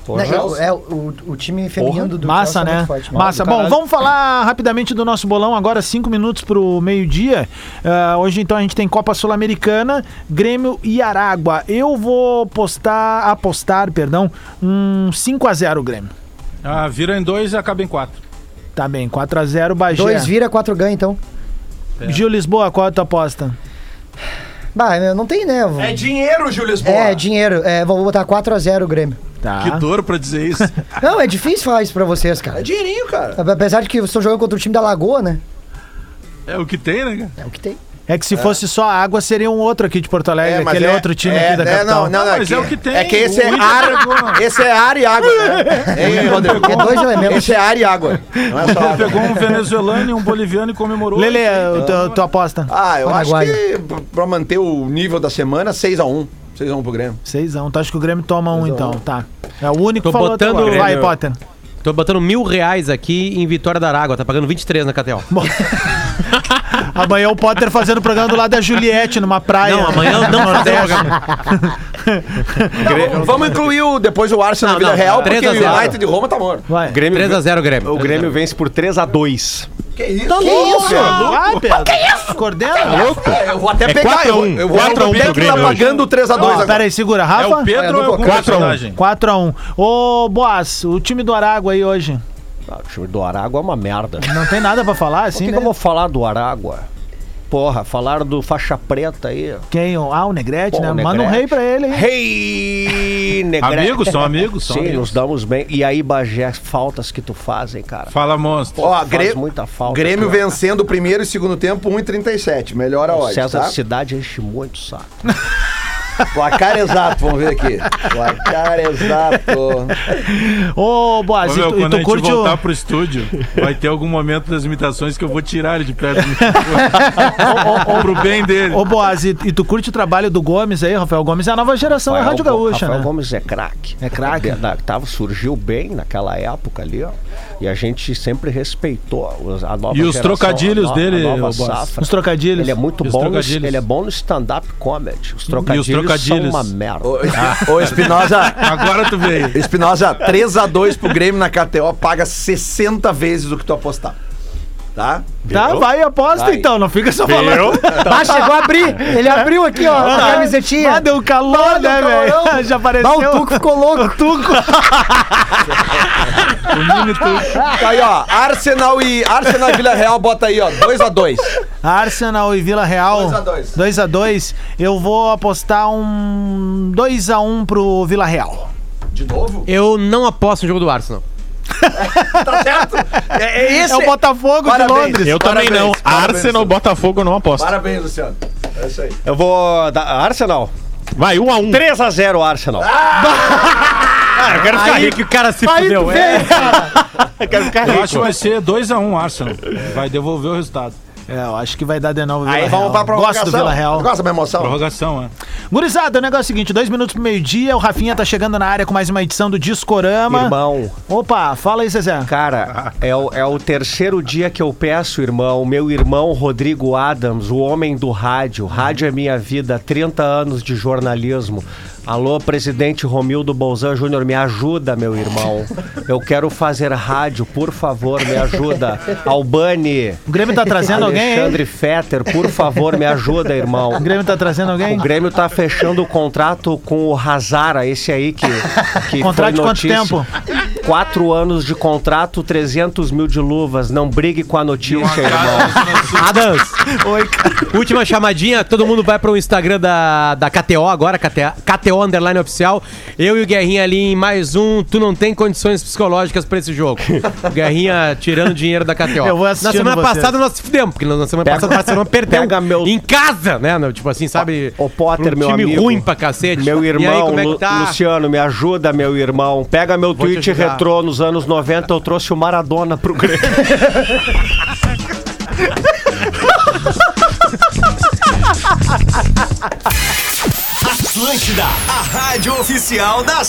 Né, eu- é, o, o time feminino do Massa, Chelsea é né? forte, Massa. Bom, vamos falar rapidamente do nosso bolão agora, cinco minutos pro meio-dia. Ah, hoje, então, a gente tem Copa Sul-Americana, Grêmio e Aragua. Eu vou postar, apostar, perdão, um 5x0 Grêmio. Ah, vira em dois e acaba em quatro. Tá bem, 4x0 Bagé. Dois vira, quatro ganha, então. Gil Lisboa, qual é a tua aposta? Bah, meu, não tem, né? É dinheiro, Júlio Lisboa. É, dinheiro. É, vou botar 4x0 o Grêmio. Tá. Que dor pra dizer isso. Não, é difícil falar isso pra vocês, cara. É dinheirinho, cara. Apesar de que vocês estão jogando contra o time da Lagoa, né? É o que tem, né, cara? É o que tem. É que se fosse só água, seria um outro aqui de Porto Alegre, mas aquele é- outro time é, aqui da é, capital. Não, não, não. mas que- é o que tem. É que esse é Inter ar. pegou. Esse é ar e água, né? Hein, Rodrigo? É dois elementos. Esse é ar e água. Não é só Ele água. pegou um venezuelano e um boliviano e comemorou. Lele, o teu- tua aposta? Ah, eu Paraguai. acho que pra- pra manter o nível da semana, 6x1. 6x1 pro Grêmio. Seisão. Tu acha que o Grêmio toma um, então? Tá. É o único Tô que falou até botando agora. o Vai, Grêmio. Potter. Tô botando mil reais aqui em Vitória da Aragua, tá pagando 23 na KTO. Amanhã o Potter fazendo o programa do lado da Juliette, numa praia. Não, amanhã no não Nordeste. Não, vamos incluir o, depois o Arsenal Não, Vila não, Real, não. porque 3 a o 0. United de Roma tá morto. Vai. Grêmio 3x0 Grêmio. O Grêmio vence por 3x2. Que isso? Que isso? Vai, Pedro. Coordena. É, eu vou até É pegar. 4 a Eu, 1. eu vou 4 a 1 até pro Grêmio tá pagando 3x2 Ó, agora. pera aí, segura. É Rafa? o Pedro ou é o 4 a 1. personagem? 4x1. Ô, Boas, o time do Aragua aí hoje. Ah, o time do Aragua é uma merda. Não tem nada pra falar, Por assim, que, né? que eu vou falar do Aragua? Porra, falaram do faixa preta aí. Quem? Ah, o Negrete, Pô, né? o Manda um Negrete. rei pra ele, hein? Rei Negrete. Amigos, são amigos, são Sim, amigos. nos damos bem. E aí, Bagé, faltas que tu fazem, cara. Fala, monstro. Ó, Faz Grêmio, muita falta. Grêmio cara. vencendo o primeiro e segundo tempo, 1,37. Melhora a hora, César tá? Cidade enche muito o saco. Placar exato, vamos ver aqui. Placar exato. Ô, Boas, Ô, e meu, e quando tu a gente curte o... voltar pro estúdio, vai ter algum momento das imitações que eu vou tirar ele de perto do microfone. pro bem dele. Ô, Boas, e, e tu curte o trabalho do Gomes aí, Rafael Gomes? É a nova geração da Rafael Rádio Go- Gaúcha, Rafael né? Gomes é craque. É craque? Da- da- Tava, surgiu bem naquela época ali, ó. E a gente sempre respeitou os- a nova E os geração, trocadilhos a no- dele, a nova ô, boss? safra. Os trocadilhos. Ele é muito os bom, no, ele é bom no stand-up comedy. Os trocadilhos, trocadilhos? São uma merda. Ô, Espi- Ô, Espinosa. Agora tu veio. Espinosa, 3x2 pro Grêmio na KTO, paga 60 vezes o que tu apostar. Tá? Tá, vai e aposta Vai. então, não fica só falando. Ah, chegou a abrir. Ele abriu aqui, ó, a Ah, camisetinha. deu um calor, né, velho? Já apareceu. Bah, o Tuco ficou louco. O Tuco. Tá aí, ó. Arsenal e Arsenal e Vila Real, bota aí, ó. 2x2. Arsenal e Vila Real. 2 a 2. 2 a 2 Eu vou apostar um 2 a 1 pro Vila Real. De novo? Eu não aposto no jogo do Arsenal. Tá certo? É, é esse. É o Botafogo Parabéns. de Londres. Eu também Parabéns, não. parabéns, Arsenal, Luciano. Botafogo eu não aposto. Parabéns, Luciano. É isso aí. Eu vou dar Arsenal. Vai, 1 a 1 3x0 Arsenal. Ah, eu quero ficar rico que o cara se Aí fudeu. vê, É. cara. Eu quero ficar Eu rico. acho que vai ser 2x1 Arsenal. Vai devolver o resultado. É, eu acho que vai dar de novo o Vila Aí Real. vamos pra prorrogação. Gosto do Vila Real. Gosta da minha emoção? Prorrogação, é. Gurizada, o negócio é o seguinte: dois minutos pro meio-dia. O Rafinha tá chegando na área com mais uma edição do Discorama. Irmão, Opa, fala aí, Zezé. cara, é o, é o terceiro dia que eu peço, irmão, meu irmão Rodrigo Adams, o homem do rádio. Rádio é minha vida, 30 anos de jornalismo. Alô, presidente Romildo Bolzan Júnior, me ajuda, meu irmão. Eu quero fazer rádio, por favor, me ajuda. Albani. O Grêmio tá trazendo alguém, hein? Alexandre Fetter, por favor, me ajuda, irmão. O Grêmio tá trazendo alguém? O Grêmio tá fechando o contrato com o Hazara, esse aí que, que Contrato de quanto tempo? Quatro anos de contrato, 300 mil de luvas. Não brigue com a notícia, irmão. Adams, Oi, cara. Última chamadinha, todo mundo vai pro Instagram da, da KTO agora, KTO, KTO Underline Oficial. Eu e o Guerrinha ali em mais um. Tu não tem condições psicológicas pra esse jogo. O Guerrinha tirando dinheiro da KTO. Eu vou Na semana vocês. passada nós se fudemos, porque na semana Pega- passada o Barcelona perdeu pega meu- em casa, né? Tipo assim, sabe? Ô, Potter, um meu time amigo. ruim pra cacete. Meu E aí, irmão, como é que tá? Luciano, me ajuda, meu irmão. Pega meu Vou tweet ajudar. Retrô nos anos 90, eu trouxe o Maradona pro Grêmio. Atlântida, a rádio oficial das